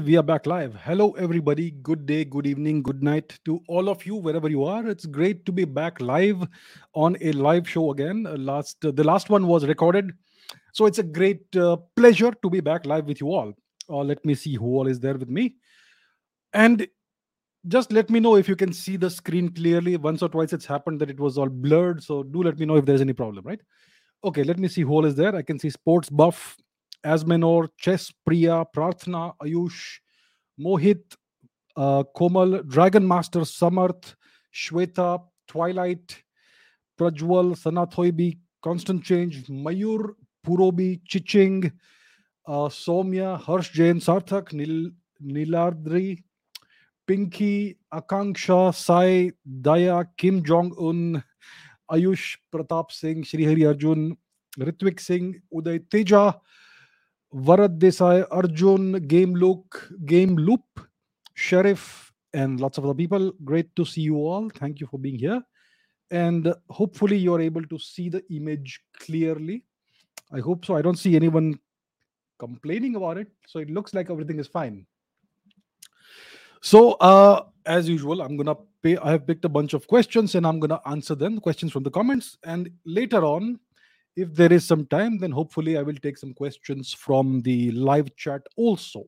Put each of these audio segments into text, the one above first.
And we are back live. Hello, everybody. Good day, good evening, good night to all of you, wherever you are. It's great to be back live on a live show again. Uh, last, uh, the last one was recorded, so it's a great uh, pleasure to be back live with you all. Uh, let me see who all is there with me, and just let me know if you can see the screen clearly. Once or twice it's happened that it was all blurred, so do let me know if there's any problem. Right? Okay, let me see who all is there. I can see Sports Buff, एजमेनोर Chess Priya Prarthana Ayush Mohit Komal Dragon Master Samarth Shweta Twilight Prajwal Sanathoibi Constant Change Mayur Purobi Chiching Saumya Harsh Jain Sarthak Neel Niladri Pinky Akanksha Sai Daya Kim Jong Un Ayush Pratap Singh Shrihari Arjun Ritwik Singh Uday Teja Varad Desai, Arjun, Game Look, Game Loop, Sheriff, and lots of other people. Great to see you all. Thank you for being here. And hopefully, you're able to see the image clearly. I hope so. I don't see anyone complaining about it. So it looks like everything is fine. So, uh, as usual, I'm gonna pay. I have picked a bunch of questions and I'm gonna answer them. Questions from the comments, and later on, if there is some time, then hopefully I will take some questions from the live chat also.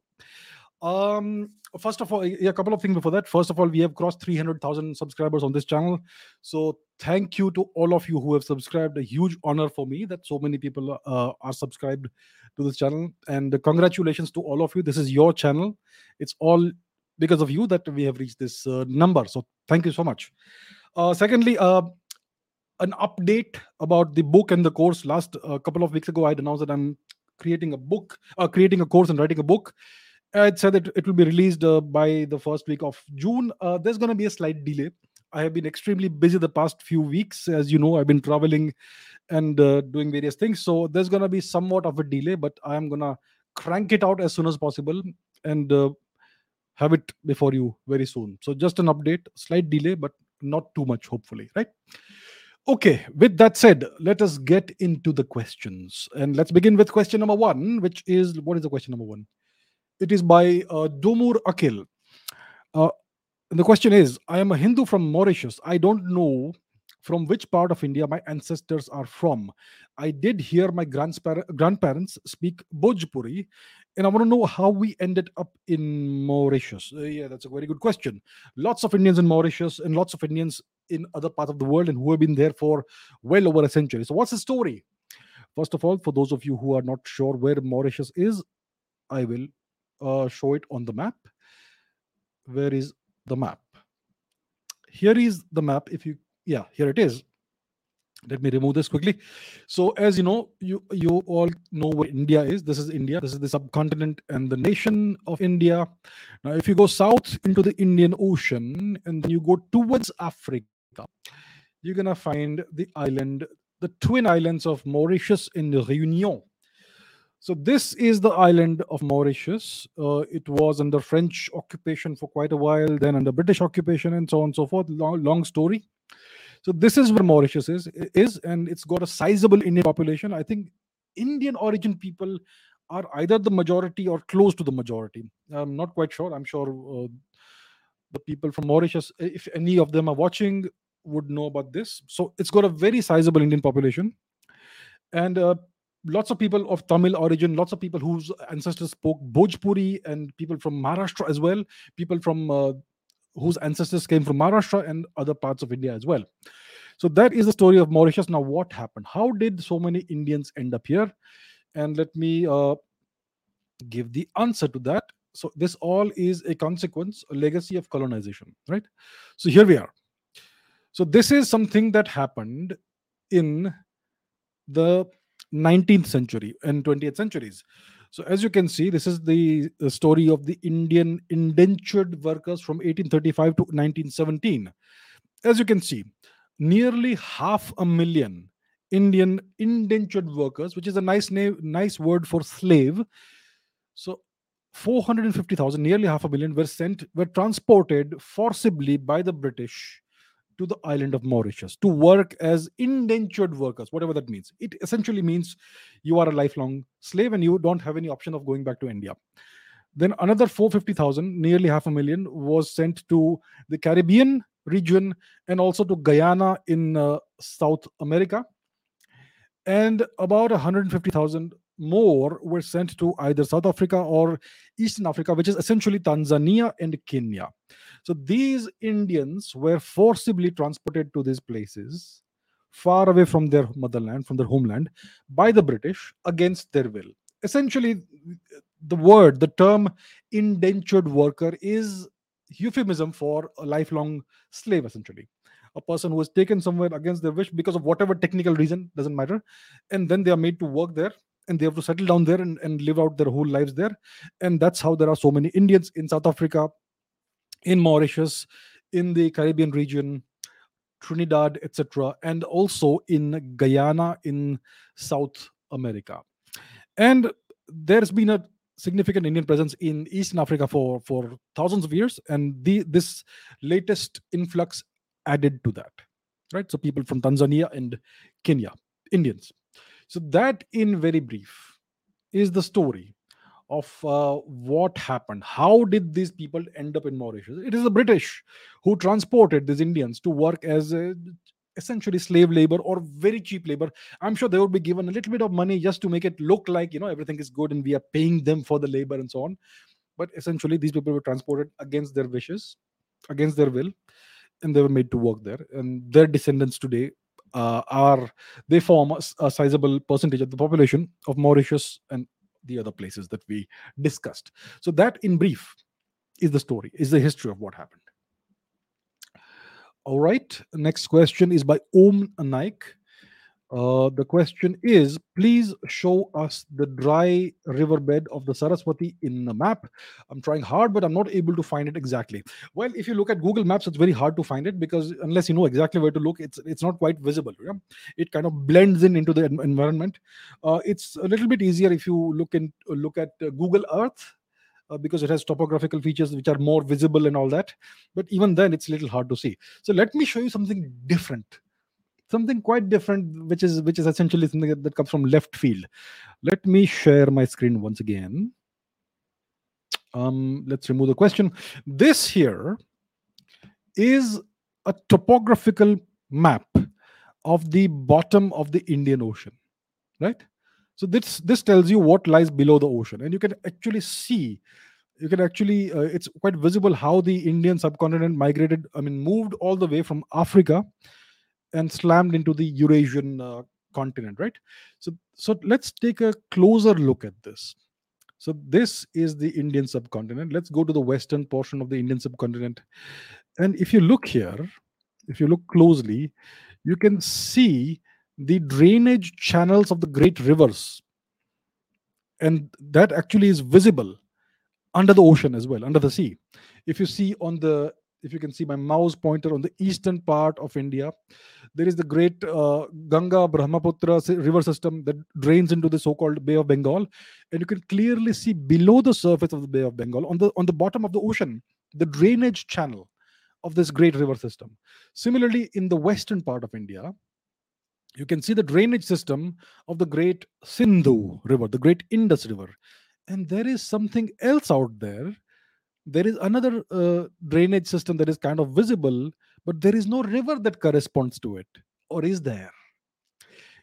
Um, first of all, a couple of things before that. First of all, we have crossed 300,000 subscribers on this channel. So thank you to all of you who have subscribed. A huge honor for me that so many people uh, are subscribed to this channel. And congratulations to all of you. This is your channel. It's all because of you that we have reached this uh, number. So thank you so much. Uh, secondly, uh, an update about the book and the course. Last uh, couple of weeks ago, I announced that I'm creating a book, uh, creating a course and writing a book. I said that it will be released uh, by the first week of June. Uh, there's going to be a slight delay. I have been extremely busy the past few weeks. As you know, I've been traveling and uh, doing various things. So there's going to be somewhat of a delay, but I'm going to crank it out as soon as possible and uh, have it before you very soon. So just an update, slight delay, but not too much, hopefully, right? Okay, with that said, let us get into the questions. And let's begin with question number one, which is what is the question number one? It is by uh, Domur Akil. Uh, the question is I am a Hindu from Mauritius. I don't know from which part of India my ancestors are from. I did hear my grandparents speak Bhojpuri, and I want to know how we ended up in Mauritius. Uh, yeah, that's a very good question. Lots of Indians in Mauritius and lots of Indians in other parts of the world and who have been there for well over a century. So, what's the story? First of all, for those of you who are not sure where Mauritius is, I will uh, show it on the map. Where is the map? Here is the map. If you, yeah, here it is let me remove this quickly so as you know you you all know where india is this is india this is the subcontinent and the nation of india now if you go south into the indian ocean and you go towards africa you're gonna find the island the twin islands of mauritius and reunion so this is the island of mauritius uh, it was under french occupation for quite a while then under british occupation and so on and so forth long, long story so this is where Mauritius is, is, and it's got a sizable Indian population. I think Indian origin people are either the majority or close to the majority. I'm not quite sure. I'm sure uh, the people from Mauritius, if any of them are watching, would know about this. So it's got a very sizable Indian population, and uh, lots of people of Tamil origin, lots of people whose ancestors spoke Bhojpuri, and people from Maharashtra as well. People from uh, whose ancestors came from Maharashtra and other parts of India as well. So that is the story of Mauritius. Now, what happened? How did so many Indians end up here? And let me uh, give the answer to that. So this all is a consequence, a legacy of colonization, right? So here we are. So this is something that happened in the 19th century and 20th centuries. So as you can see, this is the, the story of the Indian indentured workers from 1835 to 1917. As you can see, nearly half a million Indian indentured workers, which is a nice name, nice word for slave. So 450,000, nearly half a million, were sent, were transported forcibly by the British to the island of Mauritius to work as indentured workers, whatever that means. It essentially means you are a lifelong slave and you don't have any option of going back to India. Then another 450,000, nearly half a million, was sent to the Caribbean region and also to Guyana in uh, South America. And about 150,000 more were sent to either South Africa or Eastern Africa, which is essentially Tanzania and Kenya. So these Indians were forcibly transported to these places far away from their motherland, from their homeland, by the British against their will. Essentially, the word, the term indentured worker is euphemism for a lifelong slave, essentially. A person who is taken somewhere against their wish because of whatever technical reason, doesn't matter. And then they are made to work there and they have to settle down there and, and live out their whole lives there. And that's how there are so many Indians in South Africa, in Mauritius, in the Caribbean region, Trinidad, etc., and also in Guyana in South America. And there's been a significant Indian presence in Eastern Africa for, for thousands of years, and the, this latest influx added to that. Right, so people from Tanzania and Kenya, Indians. So that, in very brief, is the story of uh, what happened. How did these people end up in Mauritius? It is the British who transported these Indians to work as a, essentially slave labor or very cheap labor. I'm sure they would be given a little bit of money just to make it look like you know everything is good and we are paying them for the labor and so on. But essentially, these people were transported against their wishes, against their will, and they were made to work there. And their descendants today uh, are they form a, a sizable percentage of the population of Mauritius and the other places that we discussed. So that, in brief, is the story, is the history of what happened. All right. Next question is by Om Naik. Uh, the question is please show us the dry riverbed of the Saraswati in the map. I'm trying hard, but I'm not able to find it exactly. Well, if you look at Google Maps, it's very hard to find it because unless you know exactly where to look, it's it's not quite visible. Yeah? It kind of blends in into the environment. Uh, it's a little bit easier if you look in look at uh, Google Earth. Uh, because it has topographical features which are more visible and all that but even then it's a little hard to see so let me show you something different something quite different which is which is essentially something that comes from left field. Let me share my screen once again. Um let's remove the question. This here is a topographical map of the bottom of the indian ocean right? So this this tells you what lies below the ocean and you can actually see you can actually uh, it's quite visible how the indian subcontinent migrated i mean moved all the way from africa and slammed into the Eurasian uh, continent, right? So, so let's take a closer look at this. So this is the Indian subcontinent. Let's go to the western portion of the Indian subcontinent. And if you look here, if you look closely, you can see the drainage channels of the great rivers. And that actually is visible under the ocean as well, under the sea. If you see on the if you can see my mouse pointer on the eastern part of India, there is the great uh, Ganga Brahmaputra river system that drains into the so-called Bay of Bengal, and you can clearly see below the surface of the Bay of Bengal, on the on the bottom of the ocean, the drainage channel of this great river system. Similarly, in the western part of India, you can see the drainage system of the great Sindhu river, the great Indus river, and there is something else out there there is another uh, drainage system that is kind of visible but there is no river that corresponds to it or is there.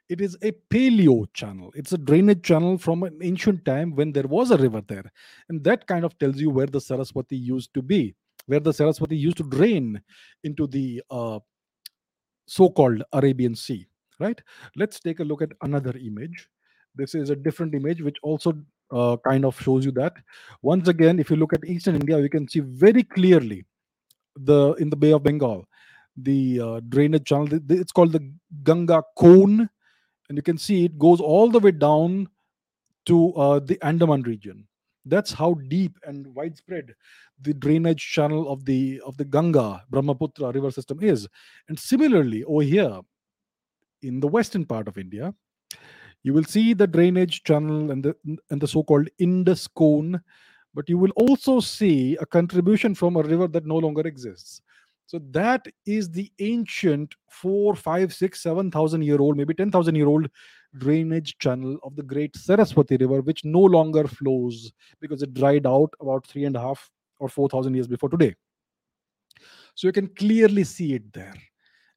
It is a paleo channel. It's a drainage channel from an ancient time when there was a river there and that kind of tells you where the saraswati used to be where the saraswati used to drain into the uh, so-called arabian sea right? Let's take a look at another image. This is a different image which also uh, kind of shows you that. Once again, if you look at Eastern India, you can see very clearly the in the Bay of Bengal, the uh, drainage channel. It's called the Ganga Cone, and you can see it goes all the way down to uh, the Andaman region. That's how deep and widespread the drainage channel of the of the Ganga Brahmaputra river system is. And similarly, over here in the western part of India, you will see the drainage channel and the and the so-called Indus cone, but you will also see a contribution from a river that no longer exists. So that is the ancient four, five, six, seven thousand year old, maybe ten thousand year old drainage channel of the great Saraswati River, which no longer flows because it dried out about three and a half or 4,000 years before today. So you can clearly see it there.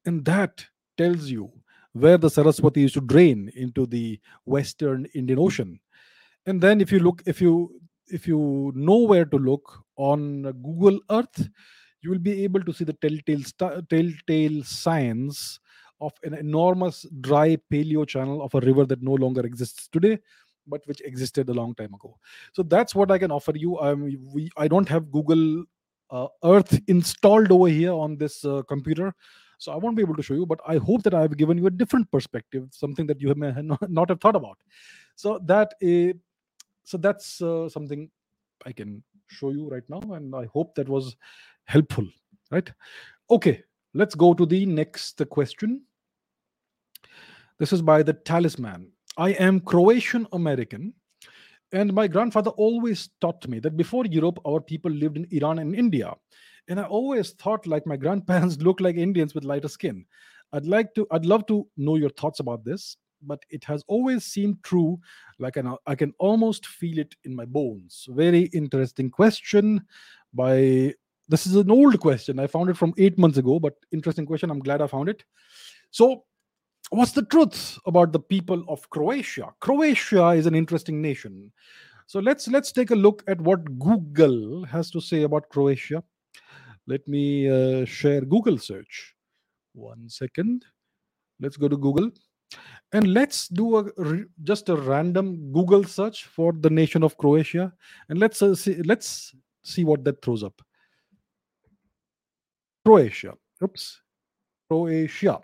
And that tells you where the Saraswati used to drain into the Western Indian Ocean. And then if you look, if you if you know where to look on Google Earth, you will be able to see the telltale st- telltale signs of an enormous dry paleo channel of a river that no longer exists today but which existed a long time ago. So that's what i can offer you. Um, we, i don't have google uh, earth installed over here on this uh, computer so i won't be able to show you but i hope that i have given you a different perspective something that you may not have thought about. So that uh, so that's uh, something i can show you right now and i hope that was helpful right? Okay let's go to the next question. This is by the talisman. I am croatian american and my grandfather always taught me that before europe our people lived in iran and india and i always thought like my grandparents look like indians with lighter skin. I'd like to i'd love to know your thoughts about this but it has always seemed true like an, i can almost feel it in my bones. Very interesting question by this is an old question. I found it from eight months ago but interesting question. I'm glad i found it. So what's the truth about the people of croatia? Croatia is an interesting nation. So let's let's take a look at what google has to say about croatia let me uh, share google search one second let's go to google and let's do a just a random google search for the nation of croatia and let's uh, see let's see what that throws up Croatia. Oops. Croatia.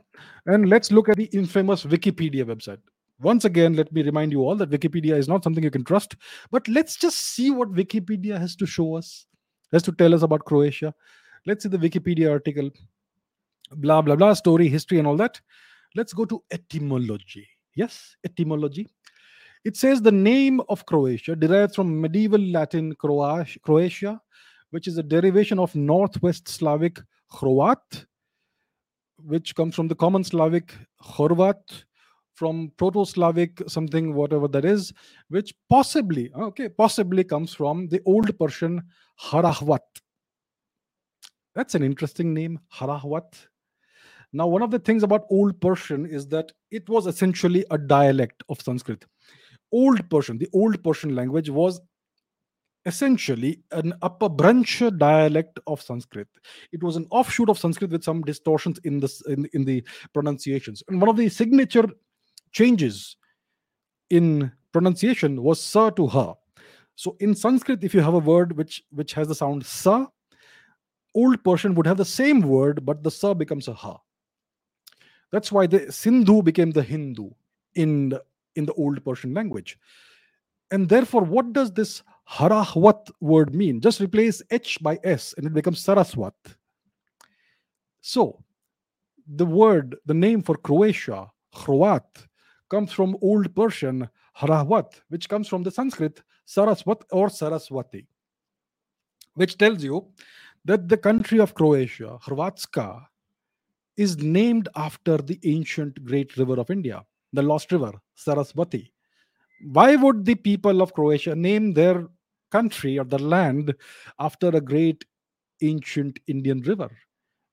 And let's look at the infamous Wikipedia website. Once again, let me remind you all that Wikipedia is not something you can trust, but let's just see what Wikipedia has to show us, has to tell us about Croatia. Let's see the Wikipedia article, blah, blah, blah, story, history, and all that. Let's go to etymology. Yes, etymology. It says the name of Croatia derives from medieval Latin Croatia, which is a derivation of Northwest Slavic Hrvat, which comes from the common Slavic Horvat, from Proto-Slavic something, whatever that is, which possibly, okay, possibly comes from the Old Persian Harahvat. That's an interesting name, Harahvat. Now, one of the things about Old Persian is that it was essentially a dialect of Sanskrit. Old Persian, the Old Persian language, was essentially an upper branch dialect of Sanskrit. It was an offshoot of Sanskrit with some distortions in the in, in the pronunciations. And one of the signature changes in pronunciation was sa to ha. So in Sanskrit, if you have a word which which has the sound sa, old Persian would have the same word, but the sa becomes a ha. That's why the Sindhu became the Hindu in in the old Persian language. And therefore, what does this Harahwat word mean? Just replace H by S and it becomes Saraswat. So, the word, the name for Croatia, Hrvat, comes from Old Persian Harahwat, which comes from the Sanskrit Saraswat or Saraswati, which tells you that the country of Croatia, Hrvatska, is named after the ancient great river of India, the lost river, Saraswati. Why would the people of Croatia name their country or the land after a great ancient Indian river.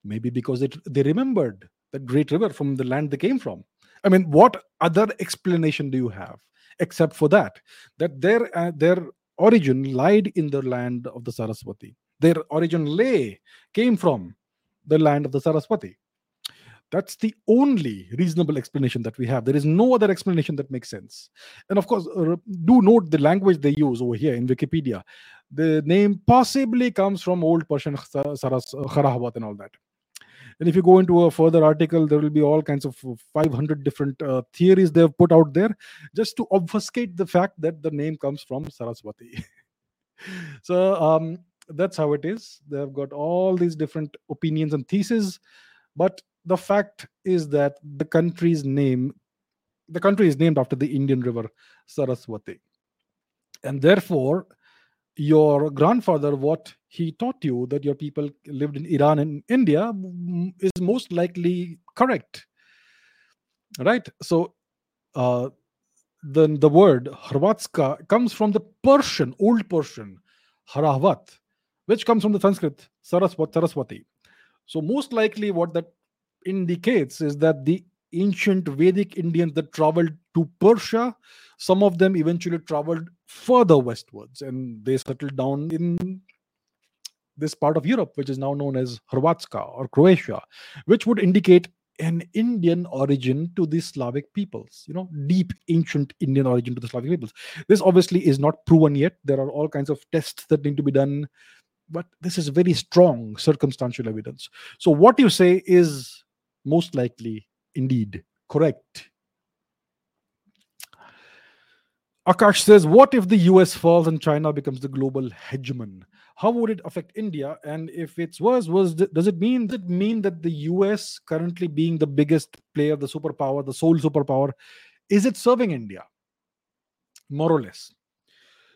Maybe because it, they remembered that great river from the land they came from. I mean, what other explanation do you have except for that? That their uh, their origin lied in the land of the Saraswati. Their origin lay came from the land of the Saraswati. That's the only reasonable explanation that we have. There is no other explanation that makes sense. And of course, uh, do note the language they use over here in Wikipedia. The name possibly comes from Old Persian Saras, Kharahwat and all that. And if you go into a further article, there will be all kinds of 500 different uh, theories they've put out there just to obfuscate the fact that the name comes from Saraswati. so um, that's how it is. They've got all these different opinions and theses, but the fact is that the country's name the country is named after the indian river saraswati. And therefore your grandfather what he taught you that your people lived in iran and india is most likely correct. Right? So uh, the, the word Hrvatska comes from the Persian, Old Persian, Haravat, which comes from the Sanskrit Saraswati. So, most likely, what that indicates is that the ancient Vedic Indians that traveled to Persia, some of them eventually traveled further westwards and they settled down in this part of Europe, which is now known as Hrvatska or Croatia, which would indicate an Indian origin to the Slavic peoples, you know, deep ancient Indian origin to the Slavic peoples. This obviously is not proven yet. There are all kinds of tests that need to be done, but this is very strong circumstantial evidence. So, what you say is most likely indeed correct. Akash says, What if the US falls and China becomes the global hegemon? How would it affect India? And if it's worse, was does it mean it mean that the US currently being the biggest player, the superpower, the sole superpower, is it serving India? More or less.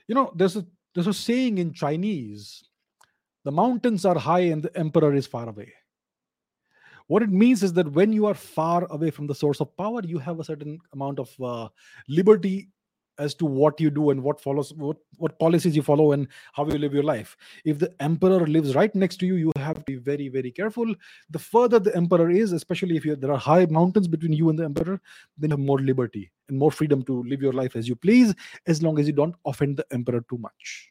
You know, there's a there's a saying in Chinese, the mountains are high and the emperor is far away. What it means is that when you are far away from the source of power, you have a certain amount of uh, liberty as to what you do and what follows what, what policies you follow and how you live your life. If the emperor lives right next to you you have to be very very careful. The further the emperor is especially if there are high mountains between you and the emperor then you have more liberty and more freedom to live your life as you please as long as you don't offend the emperor too much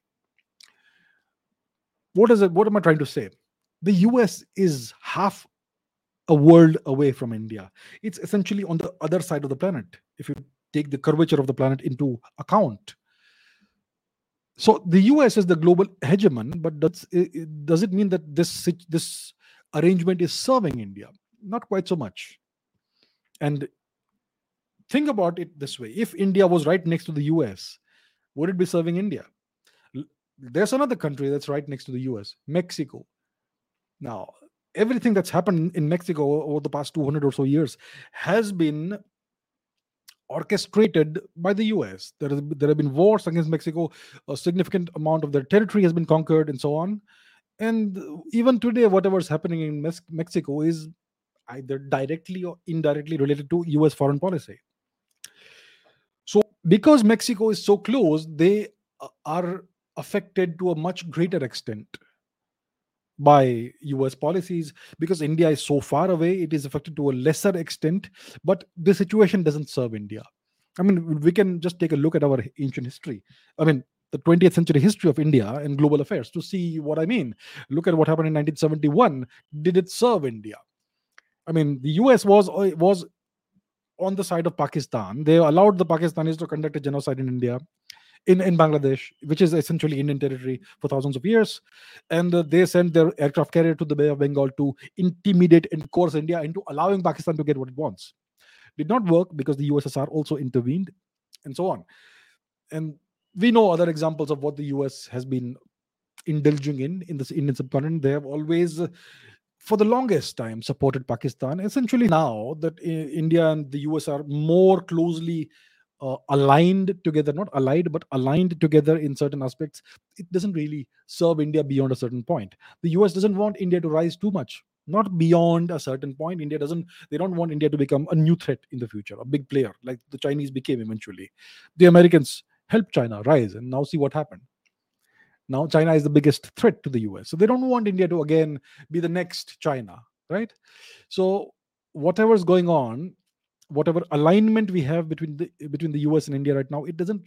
what is it what am i trying to say the us is half a world away from india it's essentially on the other side of the planet if you take the curvature of the planet into account. So the US is the global hegemon, but does it, does it mean that this this arrangement is serving India? Not quite so much. And think about it this way: if India was right next to the US, would it be serving India? There's another country that's right next to the US, Mexico. Now, everything that's happened in Mexico over the past 200 or so years has been orchestrated by the US. There, is, there have been wars against Mexico. A significant amount of their territory has been conquered, and so on. And even today, whatever's happening in Mexico is either directly or indirectly related to US foreign policy. So, because Mexico is so close, they are affected to a much greater extent by US policies. Because India is so far away, it is affected to a lesser extent, but the situation doesn't serve India. I mean, we can just take a look at our ancient history. I mean, the 20th century history of India and global affairs to see what I mean. Look at what happened in 1971. Did it serve India? I mean, the US was uh, was on the side of Pakistan. They allowed the Pakistanis to conduct a genocide in India in, in Bangladesh, which is essentially Indian territory for thousands of years. And uh, they sent their aircraft carrier to the Bay of Bengal to intimidate and coerce India into allowing Pakistan to get what it wants. Did not work because the USSR also intervened and so on. And we know other examples of what the US has been indulging in in this Indian subcontinent. They have always, uh, for the longest time, supported Pakistan. Essentially, now that uh, India and the US are more closely uh, aligned together, not allied, but aligned together in certain aspects, it doesn't really serve India beyond a certain point. The US doesn't want India to rise too much, not beyond a certain point. India doesn't, they don't want India to become a new threat in the future, a big player like the Chinese became eventually. The Americans helped China rise, and now see what happened. Now China is the biggest threat to the US. So they don't want India to again be the next China, right? So whatever's going on whatever alignment we have between the between the us and india right now it doesn't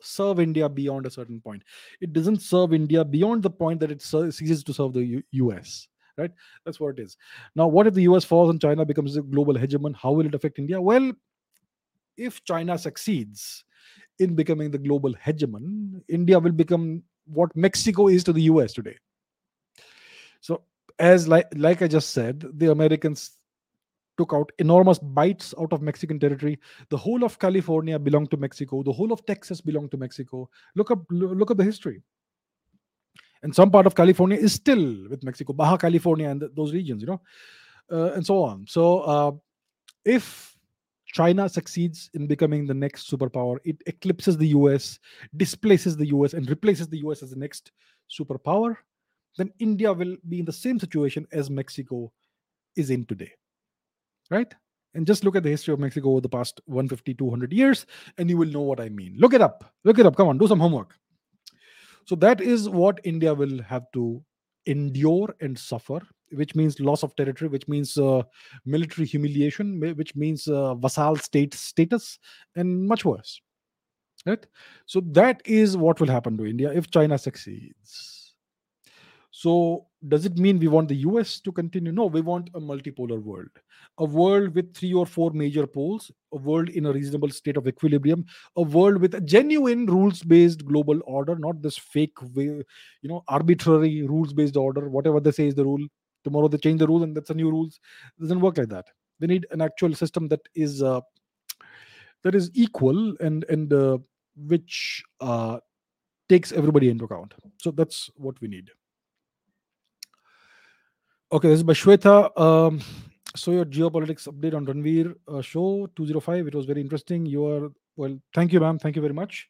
serve india beyond a certain point. It doesn't serve india beyond the point that it ceases to serve the us right? That's what it is. Now what if the us falls and china becomes a global hegemon? How will it affect india? Well if china succeeds in becoming the global hegemon india will become what mexico is to the us today. So as like like i just said the americans took out enormous bites out of Mexican territory. The whole of California belonged to Mexico. The whole of Texas belonged to Mexico. Look up, look up the history. And some part of California is still with Mexico, Baja California, and th- those regions, you know, uh, and so on. So, uh, if China succeeds in becoming the next superpower, it eclipses the US, displaces the US, and replaces the US as the next superpower, then India will be in the same situation as Mexico is in today right And just look at the history of Mexico over the past 150, 200 years, and you will know what I mean. Look it up. Look it up. Come on, do some homework. So that is what India will have to endure and suffer, which means loss of territory, which means uh, military humiliation, which means uh, vassal state status, and much worse. Right? So that is what will happen to India if China succeeds. So, does it mean we want the US to continue? No, we want a multipolar world, a world with three or four major poles, a world in a reasonable state of equilibrium, a world with a genuine rules based global order, not this fake, you know, arbitrary rules based order. Whatever they say is the rule. Tomorrow they change the rule and that's a new rules. It doesn't work like that. We need an actual system that is uh, that is equal and and uh, which uh, takes everybody into account. So that's what we need. Okay, this is by Shweta. Um, so your geopolitics update on Ranveer uh, show 205. It was very interesting. You are well. Thank you, ma'am. Thank you very much.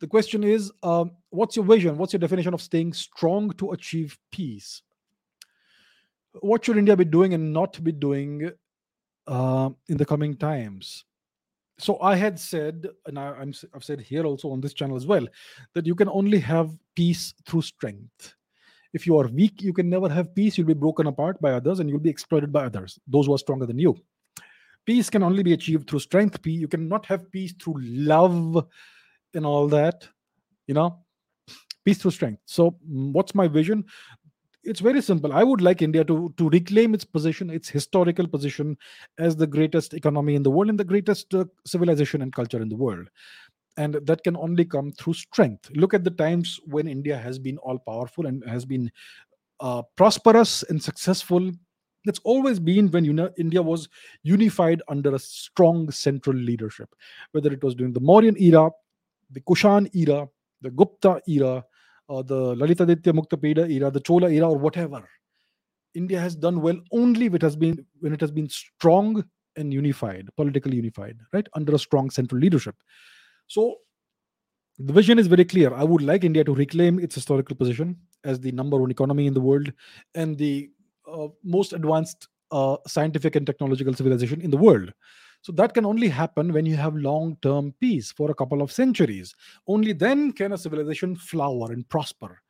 The question is, um, what's your vision? What's your definition of staying strong to achieve peace? What should India be doing and not be doing uh, in the coming times? So I had said, and I, I'm, I've said here also on this channel as well, that you can only have peace through strength if you are weak, you can never have peace. You'll be broken apart by others and you'll be exploited by others, those who are stronger than you. Peace can only be achieved through strength. You cannot have peace through love and all that, you know, peace through strength. So, mm, what's my vision? It's very simple. I would like India to, to reclaim its position, its historical position as the greatest economy in the world and the greatest uh, civilization and culture in the world and that can only come through strength. Look at the times when india has been all powerful and has been uh, prosperous and successful. It's always been when india was unified under a strong central leadership whether it was during the mauryan era the kushan era the gupta era or the lalitaditya muktapida era the chola era or whatever. India has done well only when it has been when it has been strong and unified politically unified right? Under a strong central leadership so the vision is very clear. I would like India to reclaim its historical position as the number one economy in the world and the uh, most advanced uh, scientific and technological civilization in the world. So that can only happen when you have long term peace for a couple of centuries. Only then can a civilization flower and prosper.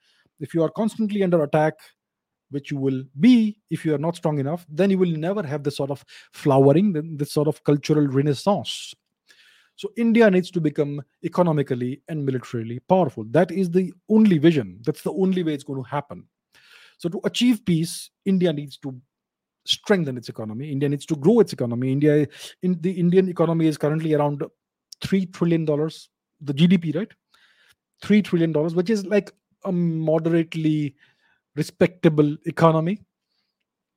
If you are constantly under attack, which you will be if you are not strong enough, then you will never have this sort of flowering, this sort of cultural renaissance so India needs to become economically and militarily powerful. That is the only vision. That's the only way it's going to happen. So to achieve peace, India needs to strengthen its economy. India needs to grow its economy. India, in the Indian economy is currently around three trillion dollars. The GDP, right? Three trillion dollars, which is like a moderately respectable economy.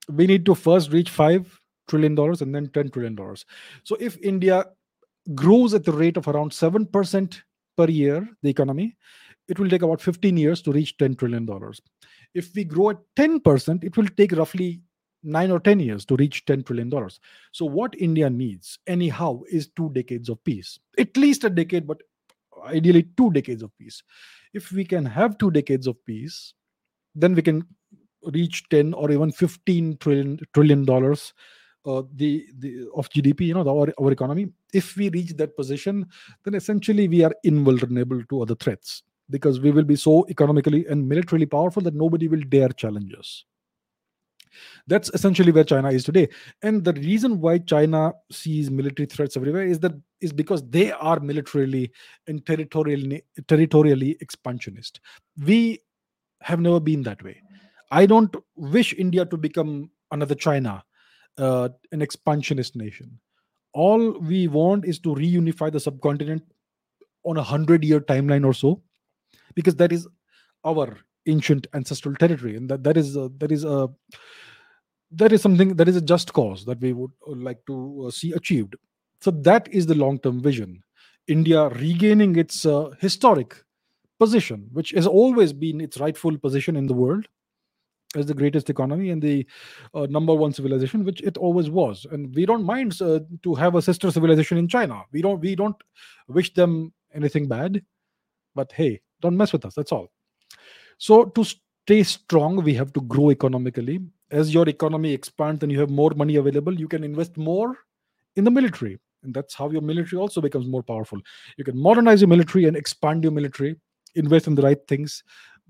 We need to first reach five trillion dollars and then ten trillion dollars. So if India grows at the rate of around 7% per year, the economy, it will take about 15 years to reach $10 trillion. If we grow at 10%, it will take roughly nine or 10 years to reach $10 trillion. So, what India needs, anyhow, is two decades of peace. At least a decade, but ideally two decades of peace. If we can have two decades of peace, then we can reach 10 or even 15 trillion trillion dollars uh, the the of GDP, you know, the, our, our economy. If we reach that position, then essentially we are invulnerable to other threats because we will be so economically and militarily powerful that nobody will dare challenge us. That's essentially where China is today. And the reason why China sees military threats everywhere is that is because they are militarily and territorially territorially expansionist. We have never been that way. I don't wish India to become another China uh, an expansionist nation. All we want is to reunify the subcontinent on a hundred year timeline or so, because that is our ancient ancestral territory, and that that is a, that is a that is something that is a just cause that we would uh, like to uh, see achieved. So that is the long term vision. India regaining its uh, historic position, which has always been its rightful position in the world, as the greatest economy and the uh, number one civilization which it always was. And we don't mind uh, to have a sister civilization in china. We don't we don't wish them anything bad. But hey don't mess with us that's all. So to stay strong we have to grow economically. As your economy expands and you have more money available you can invest more in the military. And that's how your military also becomes more powerful. You can modernize your military and expand your military, invest in the right things,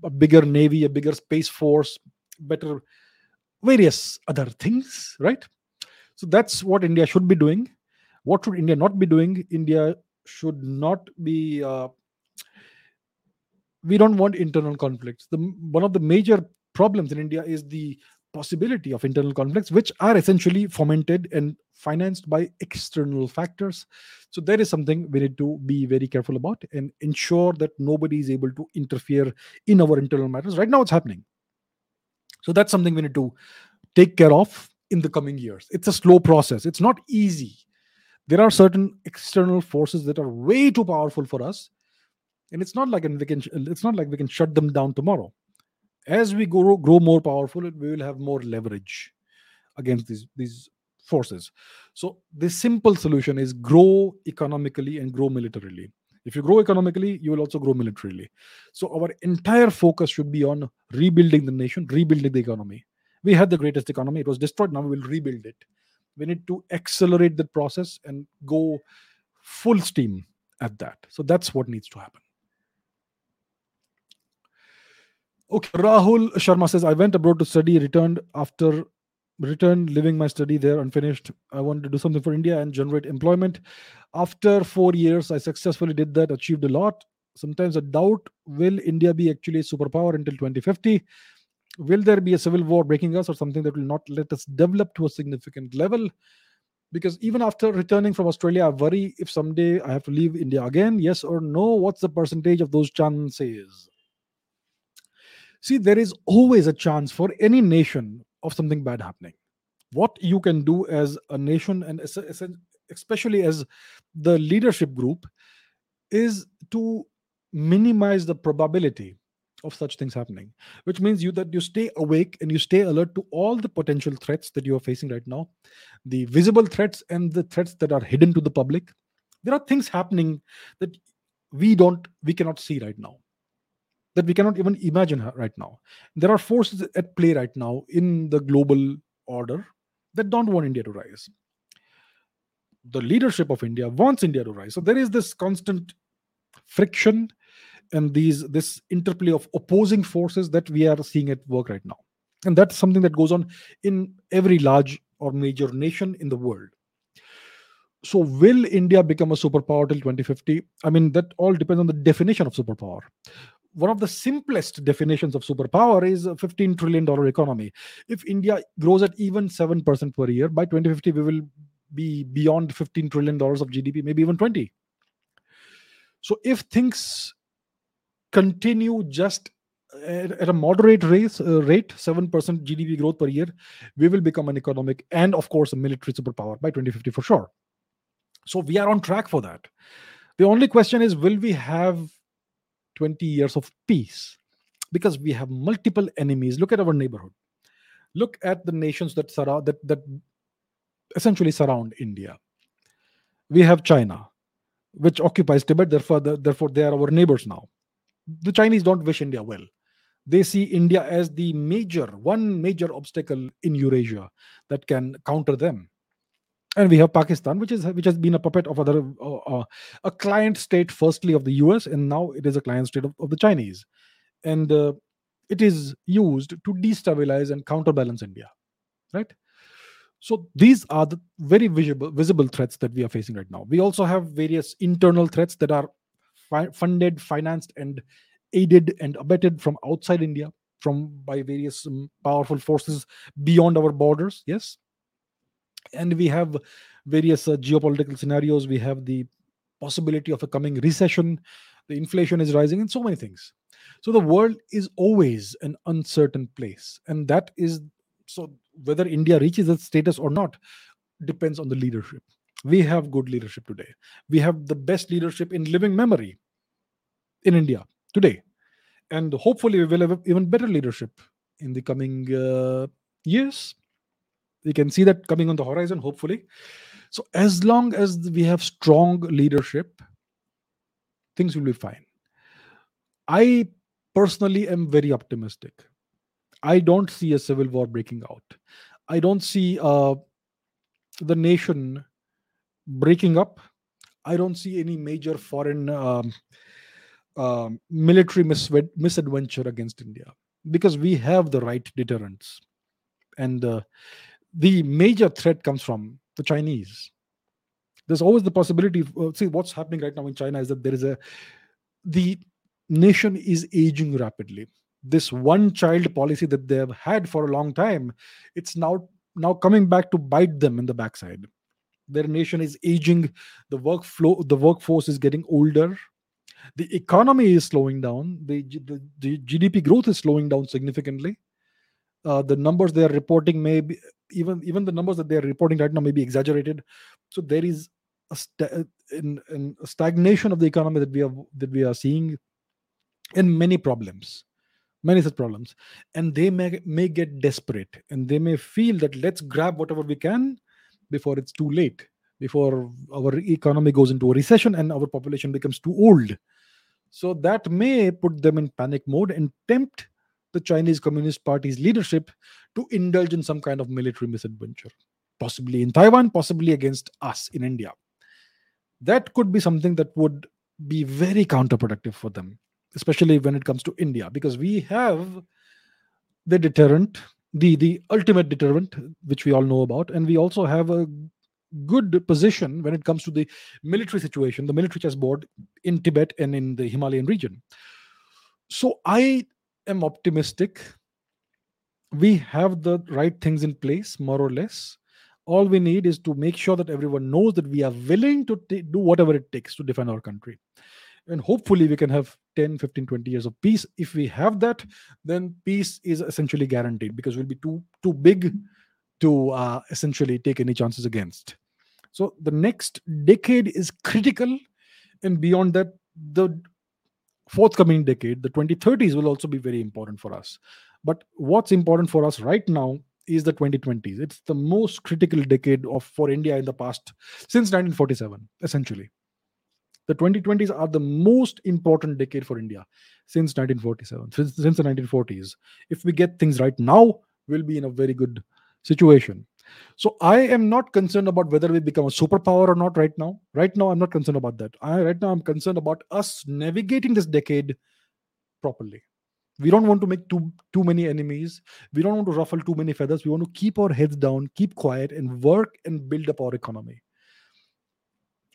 a bigger navy, a bigger space force, better various other things, right? So that's what India should be doing. What should India not be doing? India should not be. Uh, we don't want internal conflicts. The one of the major problems in India is the possibility of internal conflicts, which are essentially fomented and financed by external factors. So there is something we need to be very careful about and ensure that nobody is able to interfere in our internal matters. Right now, it's happening. So that's something we need to take care of in the coming years. It's a slow process. It's not easy. There are certain external forces that are way too powerful for us, and it's not like we can. It's not like we can shut them down tomorrow as we grow, grow more powerful we will have more leverage against these these forces so the simple solution is grow economically and grow militarily if you grow economically you will also grow militarily. So our entire focus should be on rebuilding the nation rebuilding the economy. We had the greatest economy. It was destroyed. Now we will rebuild it. We need to accelerate the process and go full steam at that. So that's what needs to happen. Okay, Rahul Sharma says, I went abroad to study, returned after returned, living my study there unfinished. I wanted to do something for India and generate employment. After four years, I successfully did that, achieved a lot. Sometimes I doubt will India be actually a superpower until 2050? Will there be a civil war breaking us or something that will not let us develop to a significant level? Because even after returning from Australia, I worry if someday I have to leave India again. Yes or no? What's the percentage of those chances? See, there is always a chance for any nation of something bad happening. What you can do as a nation, and especially as the leadership group, is to minimize the probability of such things happening which means you that you stay awake and you stay alert to all the potential threats that you are facing right now the visible threats and the threats that are hidden to the public there are things happening that we don't we cannot see right now that we cannot even imagine right now. There are forces at play right now in the global order that don't want India to rise. The leadership of India wants India to rise. So there is this constant friction and these this interplay of opposing forces that we are seeing at work right now. And that's something that goes on in every large or major nation in the world. So, will India become a superpower till 2050? I mean, that all depends on the definition of superpower one of the simplest definitions of superpower is a 15 trillion dollar economy. If india grows at even 7% per year by 2050 we will be beyond 15 trillion dollars of gdp maybe even 20 so if things continue just at, a moderate rate, uh, rate 7% gdp growth per year we will become an economic and of course a military superpower by 2050 for sure. So we are on track for that. The only question is will we have 20 years of peace because we have multiple enemies. Look at our neighborhood. Look at the nations that surround that that essentially surround india. We have china which occupies tibet. Therefore the, therefore they are our neighbors now. The chinese don't wish india well. They see india as the major one major obstacle in eurasia that can counter them and we have Pakistan, which is which has been a puppet of other uh, uh, a client state, firstly of the U.S. and now it is a client state of, of the Chinese, and uh, it is used to destabilize and counterbalance India, right? So these are the very visible visible threats that we are facing right now. We also have various internal threats that are fi- funded, financed, and aided and abetted from outside India, from by various um, powerful forces beyond our borders. Yes, and we have various uh, geopolitical scenarios. We have the possibility of a coming recession. The inflation is rising and so many things. So the world is always an uncertain place. And that is so whether india reaches that status or not depends on the leadership. We have good leadership today. We have the best leadership in living memory in india today. And hopefully we will have even better leadership in the coming uh, years we can see that coming on the horizon hopefully. So as long as we have strong leadership things will be fine. I personally am very optimistic. I don't see a civil war breaking out. I don't see uh, the nation breaking up, I don't see any major foreign um, um military misadventure against India because we have the right deterrents. And uh, the major threat comes from the Chinese. There's always the possibility. Of, uh, see, what's happening right now in China is that there is a the nation is aging rapidly. This one child policy that they have had for a long time, it's now now coming back to bite them in the backside. Their nation is aging, the workflow, the workforce is getting older, the economy is slowing down, the, the, the GDP growth is slowing down significantly. Uh, the numbers they are reporting may be even even the numbers that they are reporting right now may be exaggerated. So there is a, sta- uh, in, in a stagnation of the economy that we are that we are seeing and many problems many such problems and they may may get desperate and they may feel that let's grab whatever we can before it's too late before our economy goes into a recession and our population becomes too old so that may put them in panic mode and tempt the chinese communist party's leadership to indulge in some kind of military misadventure possibly in taiwan possibly against us in india that could be something that would be very counterproductive for them especially when it comes to India, because we have the deterrent, the the ultimate deterrent, which we all know about, and we also have a good position when it comes to the military situation, the military chessboard in Tibet and in the Himalayan region. So I am optimistic. We have the right things in place, more or less. All we need is to make sure that everyone knows that we are willing to t- do whatever it takes to defend our country and hopefully we can have 10 15 20 years of peace if we have that then peace is essentially guaranteed because we'll be too too big to uh, essentially take any chances against so the next decade is critical and beyond that the forthcoming decade the 2030s will also be very important for us but what's important for us right now is the 2020s it's the most critical decade of for india in the past since 1947 essentially the 2020s are the most important decade for India since 1947, since, since the 1940s. If we get things right now, we'll be in a very good situation. So I am not concerned about whether we become a superpower or not right now. Right now, I'm not concerned about that. I, right now, I'm concerned about us navigating this decade properly. We don't want to make too too many enemies. We don't want to ruffle too many feathers. We want to keep our heads down, keep quiet, and work and build up our economy.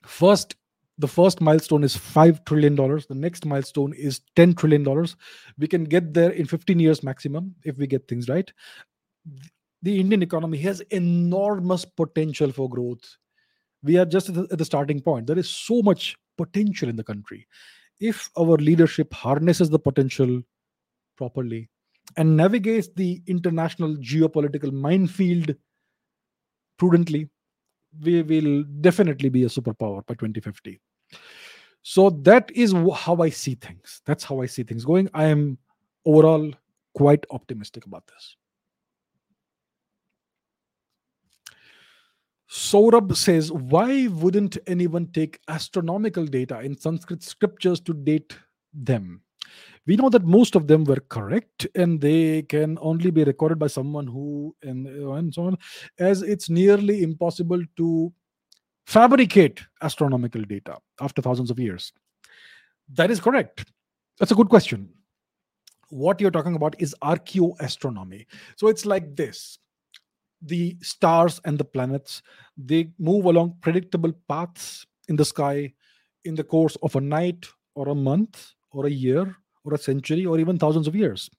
First, the first milestone is $5 trillion the next milestone is $10 trillion we can get there in 15 years maximum if we get things right the indian economy has enormous potential for growth. We are just at the, at the starting point. There is so much potential in the country. If our leadership harnesses the potential properly and navigates the international geopolitical minefield prudently we will definitely be a superpower by 2050 so that is how i see things. That's how i see things going. I am overall quite optimistic about this Saurabh says, why wouldn't anyone take astronomical data in Sanskrit scriptures to date them? we know that most of them were correct and they can only be recorded by someone who and, and so on as it's nearly impossible to fabricate astronomical data after thousands of years. That is correct. That's a good question. What you're talking about is archaeoastronomy. So it's like this the stars and the planets they move along predictable paths in the sky in the course of a night or a month or a year or a century or even thousands of years.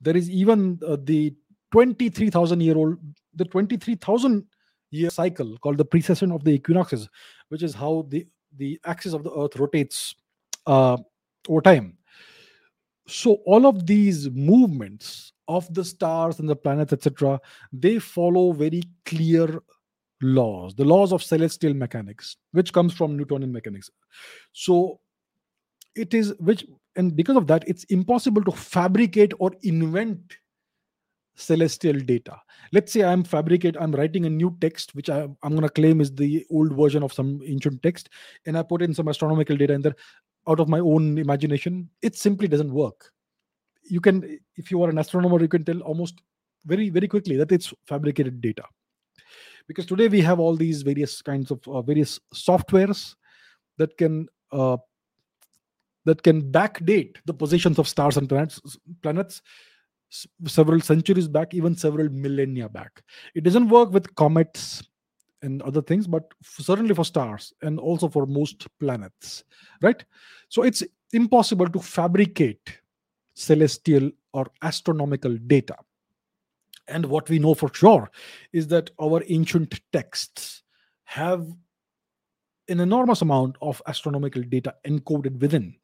There is even uh, the 23,000 year old, the 23,000 year cycle called the precession of the equinoxes, which is how the, the axis of the earth rotates uh, over time. So all of these movements of the stars and the planets, etc., they follow very clear laws, the laws of celestial mechanics, which comes from Newtonian mechanics. So it is which and because of that it's impossible to fabricate or invent celestial data let's say i'm fabricate i'm writing a new text which I, i'm going to claim is the old version of some ancient text and i put in some astronomical data in there out of my own imagination it simply doesn't work you can if you are an astronomer you can tell almost very very quickly that it's fabricated data because today we have all these various kinds of uh, various softwares that can uh, that can backdate the positions of stars and planets, planets several centuries back, even several millennia back. It doesn't work with comets and other things, but certainly for stars and also for most planets, right? So it's impossible to fabricate celestial or astronomical data. And what we know for sure is that our ancient texts have an enormous amount of astronomical data encoded within.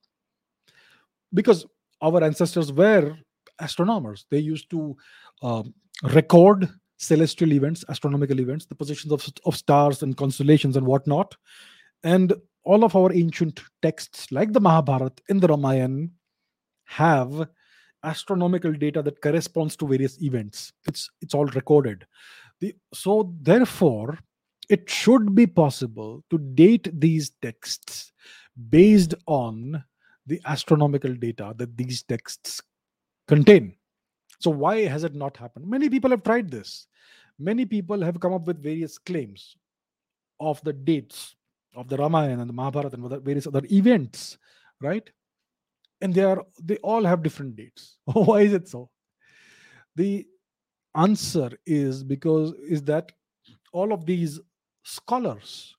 Because our ancestors were astronomers, they used to uh, record celestial events, astronomical events, the positions of, of stars and constellations and whatnot. And all of our ancient texts, like the Mahabharata and the Ramayana, have astronomical data that corresponds to various events. It's it's all recorded. The, so therefore, it should be possible to date these texts based on the astronomical data that these texts contain. So why has it not happened? Many people have tried this. Many people have come up with various claims of the dates of the Ramayana and the Mahabharata and various other events, right? And they are they all have different dates. why is it so? The answer is because is that all of these scholars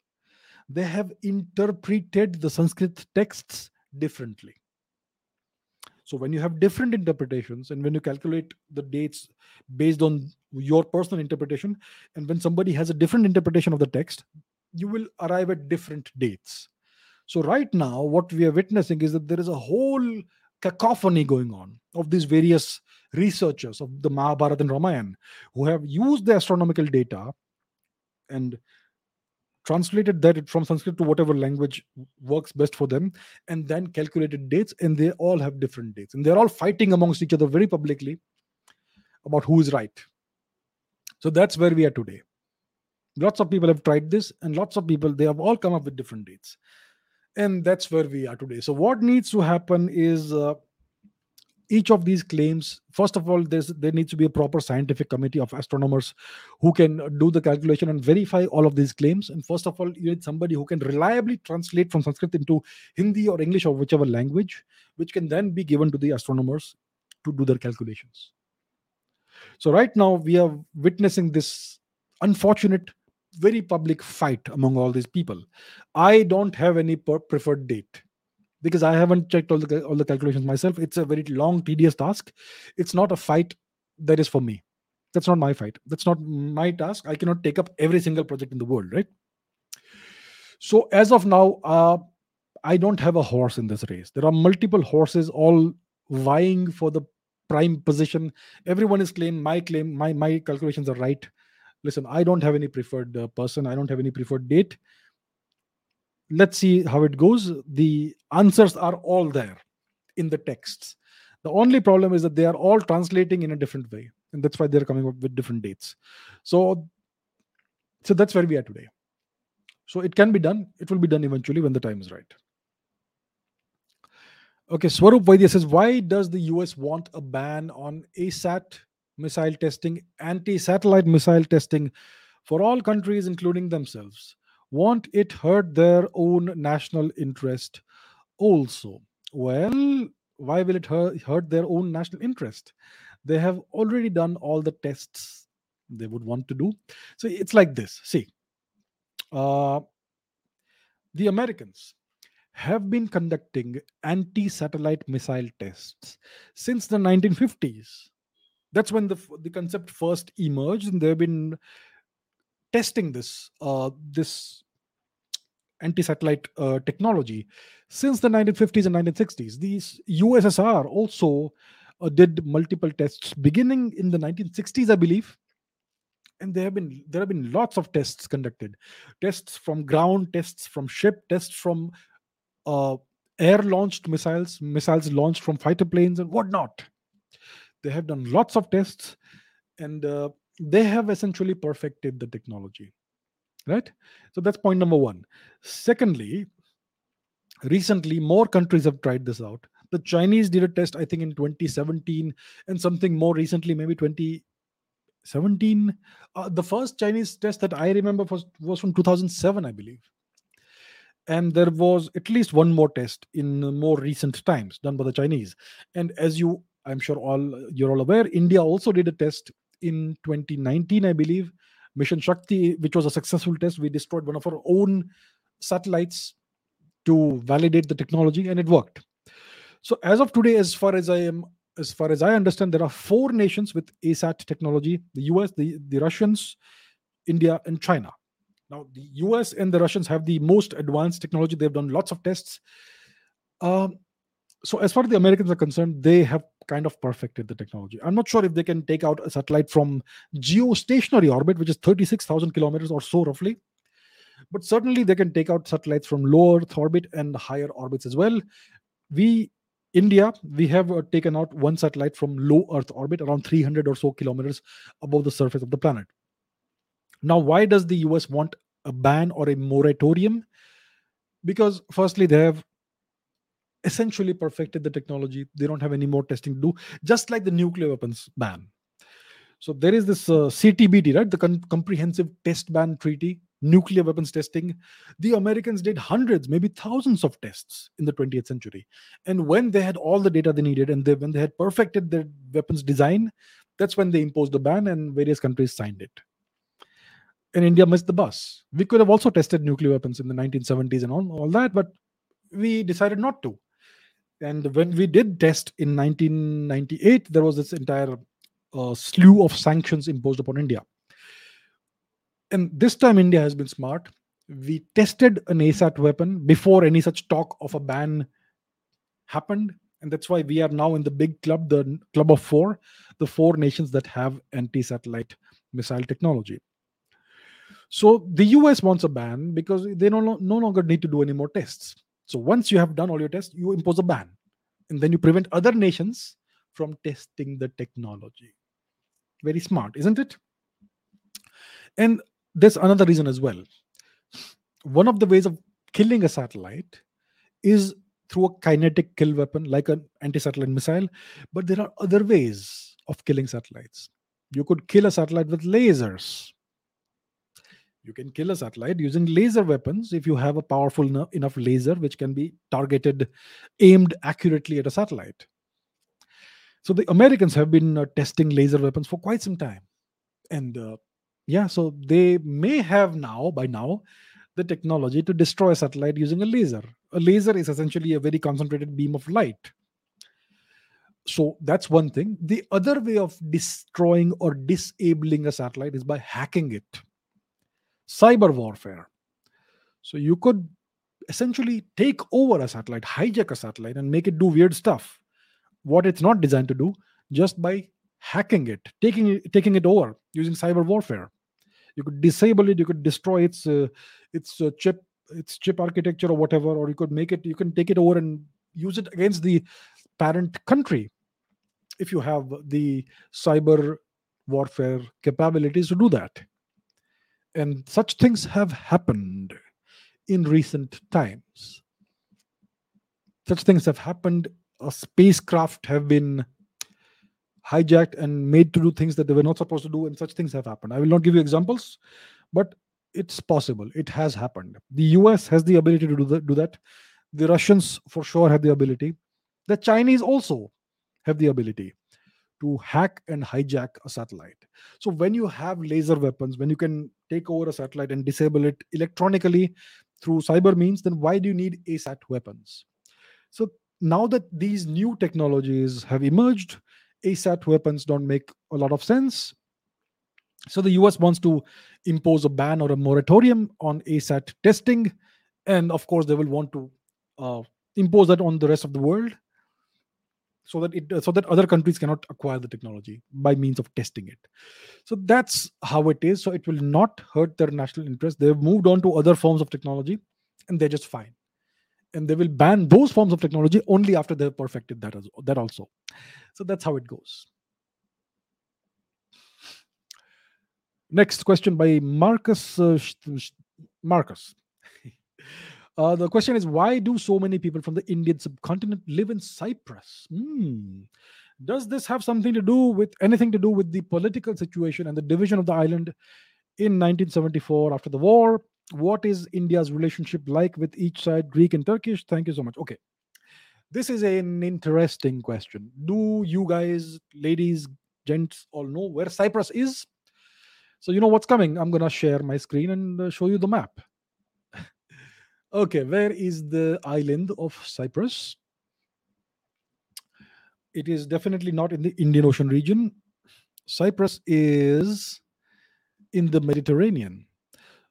they have interpreted the Sanskrit texts differently. So when you have different interpretations and when you calculate the dates based on your personal interpretation, and when somebody has a different interpretation of the text, you will arrive at different dates. So right now, what we are witnessing is that there is a whole cacophony going on of these various researchers of the Mahabharata and Ramayana who have used the astronomical data and translated that from Sanskrit to whatever language works best for them, and then calculated dates, and they all have different dates. And they're all fighting amongst each other very publicly about who is right. So that's where we are today. Lots of people have tried this, and lots of people, they have all come up with different dates. And that's where we are today. So, what needs to happen is uh, each of these claims first of all there's there needs to be a proper scientific committee of astronomers who can do the calculation and verify all of these claims and first of all you need somebody who can reliably translate from sanskrit into hindi or english or whichever language which can then be given to the astronomers to do their calculations so right now we are witnessing this unfortunate very public fight among all these people i don't have any preferred date because I haven't checked all the all the calculations myself. It's a very long, tedious task. It's not a fight that is for me. That's not my fight. That's not my task. I cannot take up every single project in the world, right? So as of now, uh, I don't have a horse in this race. There are multiple horses all vying for the prime position. Everyone is claiming my claim, my my calculations are right. Listen, I don't have any preferred uh, person. I don't have any preferred date let's see how it goes. The answers are all there in the texts. The only problem is that they are all translating in a different way, and that's why they're coming up with different dates. So, so that's where we are today. So it can be done. It will be done eventually when the time is right. Okay, Swarup Vaidya says, why does the US want a ban on ASAT missile testing, anti-satellite missile testing for all countries, including themselves? won't it hurt their own national interest also? Well, why will it hurt, hurt their own national interest? They have already done all the tests they would want to do. So it's like this see, uh, the Americans have been conducting anti satellite missile tests since the 1950s. That's when the, the concept first emerged, and they've been testing this uh, this anti-satellite uh, technology since the 1950s and 1960s. These USSR also uh, did multiple tests beginning in the 1960s, I believe. And there have been there have been lots of tests conducted, tests from ground, tests from ship, tests from uh, air-launched missiles, missiles launched from fighter planes, and whatnot. They have done lots of tests, and uh, they have essentially perfected the technology right? So that's point number one. Secondly recently more countries have tried this out. The chinese did a test i think in 2017 and something more recently maybe 2017. uh, the first chinese test that i remember was, was from 2007 i believe. And there was at least one more test in more recent times done by the chinese. And as you i'm sure all you're all aware india also did a test in 2019 i believe mission shakti which was a successful test we destroyed one of our own satellites to validate the technology and it worked so as of today as far as i am as far as i understand there are four nations with asat technology the us the, the russians india and china now, the US and the Russians have the most advanced technology. They've done lots of tests. Um, so, as far as the Americans are concerned, they have kind of perfected the technology. I'm not sure if they can take out a satellite from geostationary orbit, which is 36,000 kilometers or so roughly. But certainly, they can take out satellites from low Earth orbit and higher orbits as well. We India, we have uh, taken out one satellite from low Earth orbit, around 300 or so kilometers above the surface of the planet. Now, why does the US want a ban or a moratorium? Because, firstly, they have essentially perfected the technology. They don't have any more testing to do, just like the nuclear weapons ban. So, there is this uh, CTBT, right? The Comprehensive Test Ban Treaty, nuclear weapons testing. The Americans did hundreds, maybe thousands of tests in the 20th century. And when they had all the data they needed and they, when they had perfected their weapons design, that's when they imposed the ban and various countries signed it and India missed the bus. We could have also tested nuclear weapons in the 1970s and all, all that, but we decided not to. And when we did test in 1998, there was this entire uh, slew of sanctions imposed upon India. And this time, India has been smart. We tested an ASAT weapon before any such talk of a ban happened. And that's why we are now in the big club, the club of four, the four nations that have anti satellite missile technology. So the US wants a ban because they no, no longer need to do any more tests. So once you have done all your tests, you impose a ban. And then you prevent other nations from testing the technology. Very smart, isn't it? And there's another reason as well. One of the ways of killing a satellite is through a kinetic kill weapon like an anti satellite missile. But there are other ways of killing satellites. You could kill a satellite with lasers you can kill a satellite using laser weapons if you have a powerful enough laser which can be targeted, aimed accurately at a satellite. So the Americans have been uh, testing laser weapons for quite some time. And uh, yeah, so they may have now, by now, the technology to destroy a satellite using a laser. A laser is essentially a very concentrated beam of light. So that's one thing. The other way of destroying or disabling a satellite is by hacking it cyber warfare. So you could essentially take over a satellite, hijack a satellite, and make it do weird stuff. What it's not designed to do, just by hacking it, taking it, taking it over using cyber warfare. You could disable it. You could destroy its uh, its uh, chip its chip architecture or whatever, or you could make it. You can take it over and use it against the parent country if you have the cyber warfare capabilities to do that and such things have happened in recent times. Such things have happened. A spacecraft have been hijacked and made to do things that they were not supposed to do and such things have happened. I will not give you examples but it's possible. It has happened. The us has the ability to do, do that. The russians for sure have the ability. The chinese also have the ability to hack and hijack a satellite. So when you have laser weapons, when you can take over a satellite and disable it electronically through cyber means, then why do you need ASAT weapons? So now that these new technologies have emerged, ASAT weapons don't make a lot of sense. So the US wants to impose a ban or a moratorium on ASAT testing. And of course, they will want to uh, impose that on the rest of the world so that it so that other countries cannot acquire the technology by means of testing it. So that's how it is. So it will not hurt their national interest. They've moved on to other forms of technology and they're just fine. And they will ban those forms of technology only after they've perfected that as that also. So that's how it goes. Next question by marcus uh, marcus Uh, the question is why do so many people from the Indian subcontinent live in Cyprus? Hmm. Does this have something to do with anything to do with the political situation and the division of the island in 1974 after the war? What is India's relationship like with each side, Greek and Turkish? Thank you so much. Okay. This is an interesting question. Do you guys, ladies, gents, all know where Cyprus is? So, you know what's coming. I'm going to share my screen and uh, show you the map. Okay, where is the island of Cyprus? It is definitely not in the Indian Ocean region. Cyprus is in the Mediterranean.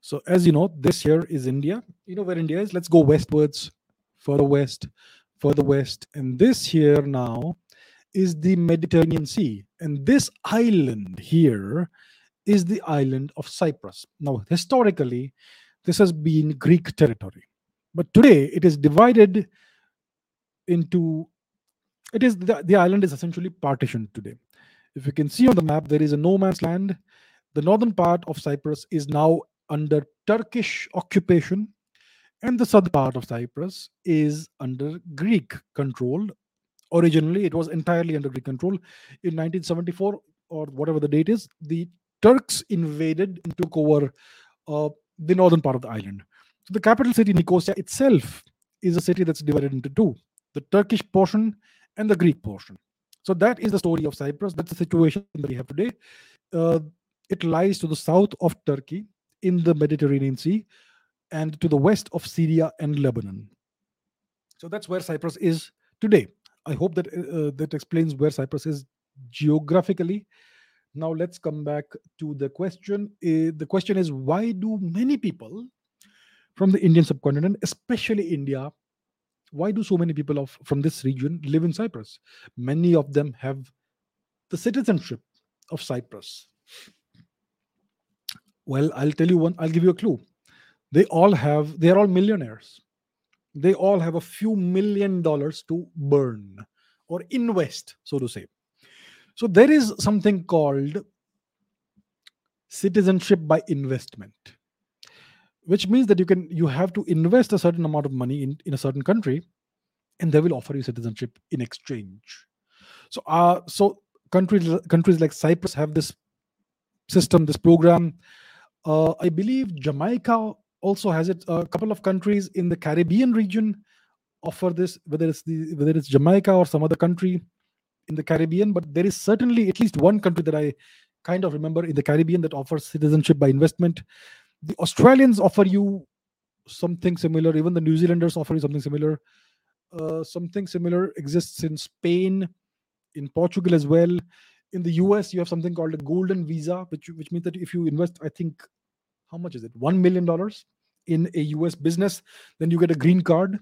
So, as you know, this here is India. You know where India is? Let's go westwards, further west, further west. And this here now is the Mediterranean Sea. And this island here is the island of Cyprus. Now, historically, this has been Greek territory. But today it is divided into it is the, the island is essentially partitioned today. If you can see on the map, there is a no man's land. The northern part of Cyprus is now under Turkish occupation, and the southern part of Cyprus is under Greek control. Originally, it was entirely under Greek control. In 1974, or whatever the date is, the Turks invaded and took over uh, the northern part of the island. So the capital city, Nicosia itself, is a city that's divided into two the Turkish portion and the Greek portion. So that is the story of Cyprus. That's the situation that we have today. Uh, it lies to the south of Turkey in the Mediterranean Sea and to the west of Syria and Lebanon. So that's where Cyprus is today. I hope that uh, that explains where Cyprus is geographically. Now let's come back to the question. Uh, the question is why do many people from the Indian subcontinent, especially India, why do so many people of from this region live in Cyprus? Many of them have the citizenship of Cyprus. Well, I'll tell you one, I'll give you a clue. They all have, they're all millionaires. They all have a few million dollars to burn or invest, so to say. So there is something called citizenship by investment which means that you can you have to invest a certain amount of money in, in a certain country and they will offer you citizenship in exchange. So uh so countries countries like cyprus have this system this program. Uh, i believe jamaica also has it. A couple of countries in the caribbean region offer this whether it's the whether it's jamaica or some other country in the caribbean but there is certainly at least one country that i kind of remember in the caribbean that offers citizenship by investment the Australians offer you something similar. Even the New Zealanders offer you something similar. Uh, something similar exists in Spain, in Portugal as well. In the US, you have something called a golden visa, which which means that if you invest, I think, how much is it? One million dollars in a US business, then you get a green card.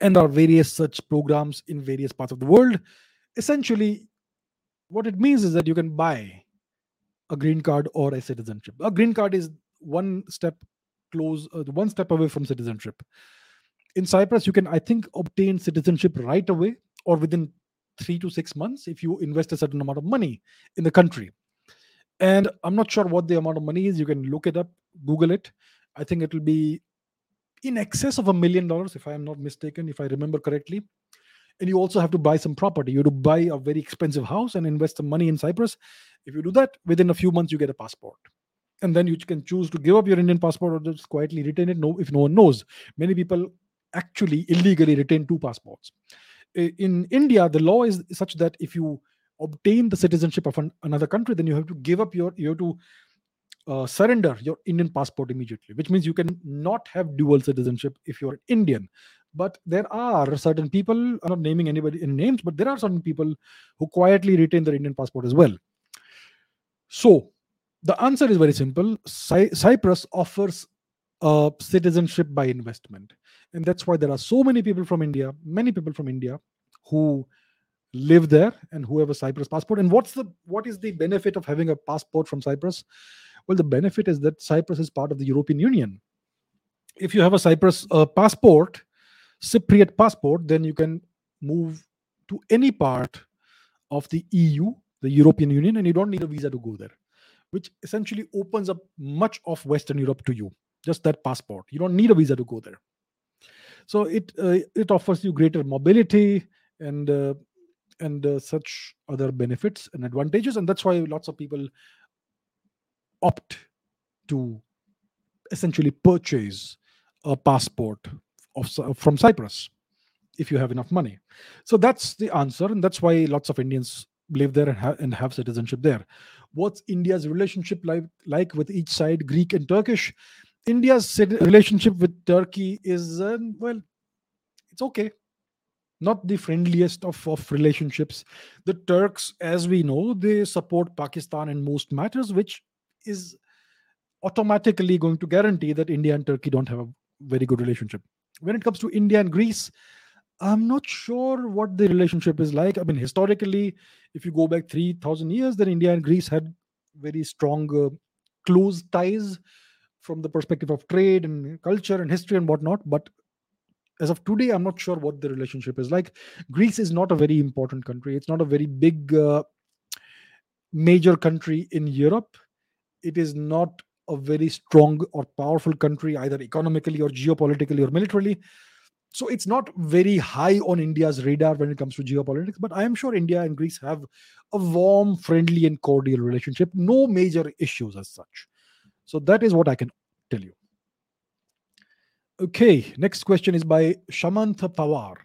And there are various such programs in various parts of the world. Essentially, what it means is that you can buy a green card or a citizenship. A green card is one step close, uh, one step away from citizenship. In Cyprus, you can, I think, obtain citizenship right away or within three to six months if you invest a certain amount of money in the country. And I'm not sure what the amount of money is. You can look it up, Google it. I think it will be in excess of a million dollars, if I am not mistaken, if I remember correctly. And you also have to buy some property. You have to buy a very expensive house and invest some money in Cyprus. If you do that, within a few months, you get a passport and then you can choose to give up your Indian passport or just quietly retain it. No, if no one knows, many people actually illegally retain two passports. In India, the law is such that if you obtain the citizenship of an, another country, then you have to give up your you have to uh, surrender your Indian passport immediately, which means you can not have dual citizenship if you're Indian. But there are certain people, I'm not naming anybody in names, but there are certain people who quietly retain their Indian passport as well. So the answer is very simple. Cy- Cyprus offers uh, citizenship by investment, and that's why there are so many people from India, many people from India, who live there and who have a Cyprus passport. And what's the what is the benefit of having a passport from Cyprus? Well, the benefit is that Cyprus is part of the European Union. If you have a Cyprus uh, passport, Cypriot passport, then you can move to any part of the EU, the European Union, and you don't need a visa to go there which essentially opens up much of Western Europe to you. just that passport. You don't need a visa to go there. So it uh, it offers you greater mobility and uh, and uh, such other benefits and advantages, and that's why lots of people opt to essentially purchase a passport of, from Cyprus if you have enough money. So that's the answer, and that's why lots of Indians live there and, ha- and have citizenship there. What's India's relationship like, like with each side, Greek and Turkish? India's relationship with Turkey is, uh, well, it's okay. Not the friendliest of, of relationships. The Turks, as we know, they support Pakistan in most matters, which is automatically going to guarantee that India and Turkey don't have a very good relationship. When it comes to India and Greece, I'm not sure what the relationship is like. I mean, historically, if you go back 3,000 years, then India and Greece had very strong, uh, close ties from the perspective of trade and culture and history and whatnot. But as of today, I'm not sure what the relationship is like. Greece is not a very important country, it's not a very big, uh, major country in Europe. It is not a very strong or powerful country, either economically or geopolitically or militarily so it's not very high on India's radar when it comes to geopolitics, but I am sure India and Greece have a warm, friendly, and cordial relationship. No major issues as such. So that is what I can tell you. Okay, next question is by Shamantha Pawar.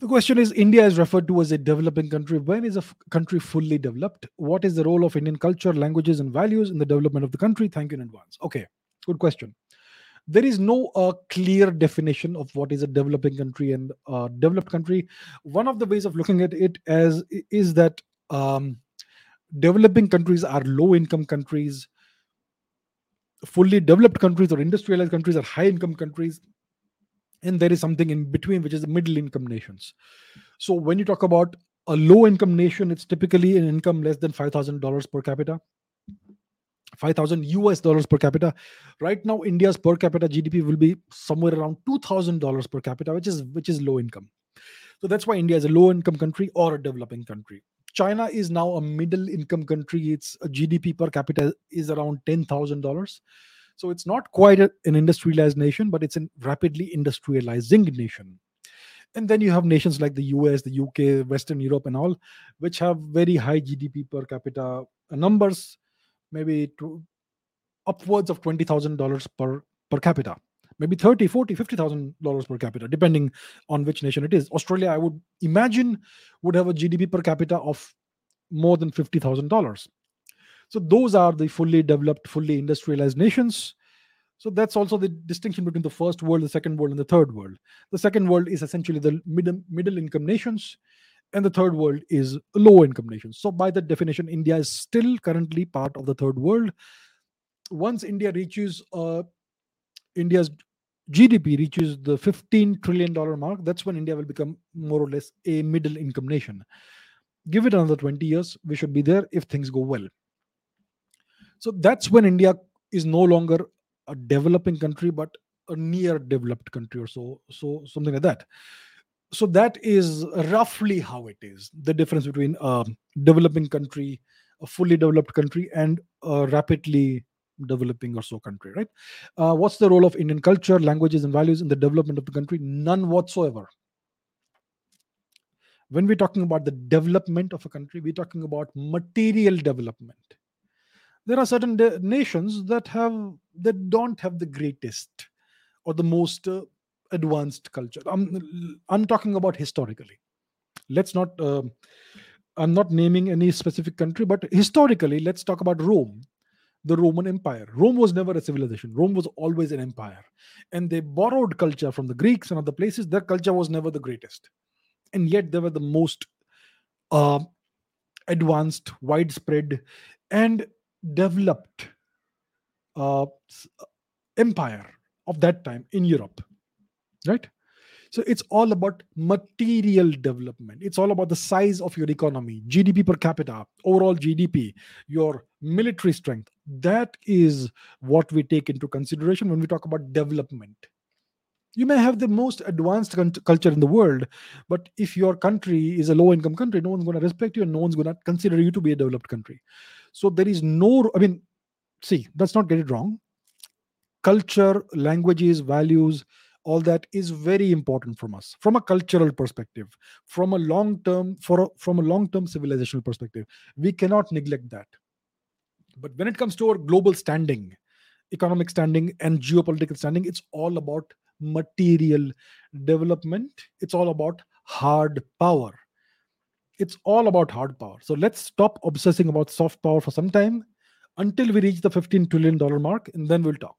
The question is India is referred to as a developing country. When is a f- country fully developed? What is the role of Indian culture, languages, and values in the development of the country? Thank you in advance. Okay, good question there is no uh, clear definition of what is a developing country and a developed country. One of the ways of looking at it as is that um, developing countries are low income countries. Fully developed countries or industrialized countries are high income countries. And there is something in between which is middle income nations. So when you talk about a low income nation it's typically an income less than $5000 per capita 5000 US dollars per capita. Right now, India's per capita GDP will be somewhere around $2,000 per capita, which is which is low income. So that's why India is a low income country or a developing country. China is now a middle income country. Its uh, GDP per capita is around $10,000. So it's not quite a, an industrialized nation, but it's a rapidly industrializing nation. And then you have nations like the US, the UK, Western Europe, and all, which have very high GDP per capita numbers maybe to upwards of $20,000 per per capita. Maybe 30 40 50000 dollars per capita depending on which nation it is. Australia i would imagine would have a gdp per capita of more than $50000 so those are the fully developed fully industrialized nations. So that's also the distinction between the first world the second world and the third world. The second world is essentially the middle middle income nations and the third world is low income nations. So, by that definition, India is still currently part of the third world. Once India reaches uh, India's GDP reaches the 15 trillion dollar mark, that's when India will become more or less a middle income nation. Give it another 20 years, we should be there if things go well. So that's when India is no longer a developing country, but a near developed country or so, so something like that so that is roughly how it is the difference between a developing country a fully developed country and a rapidly developing or so country right? Uh, what's the role of indian culture languages and values in the development of the country? None whatsoever. When we're talking about the development of a country we're talking about material development. There are certain de- nations that have that don't have the greatest or the most uh, advanced culture. I'm i'm talking about historically. Let's not uh, i'm not naming any specific country but historically let's talk about rome the roman empire. Rome was never a civilization. Rome was always an empire. And they borrowed culture from the greeks and other places. Their culture was never the greatest. And yet they were the most uh, advanced widespread and developed uh, empire of that time in europe right? So it's all about material development. It's all about the size of your economy gdp per capita overall gdp your military strength. That is what we take into consideration when we talk about development. You may have the most advanced culture in the world but if your country is a low income country no one's going to respect you and no one's going to consider you to be a developed country. So there is no i mean see let's not get it wrong. Culture, languages, values, all that is very important from us from a cultural perspective from a long term for a, from a long term civilizational perspective we cannot neglect that. But when it comes to our global standing economic standing and geopolitical standing it's all about material development. It's all about hard power. It's all about hard power. So let's stop obsessing about soft power for some time until we reach the 15 trillion dollar mark and then we'll talk.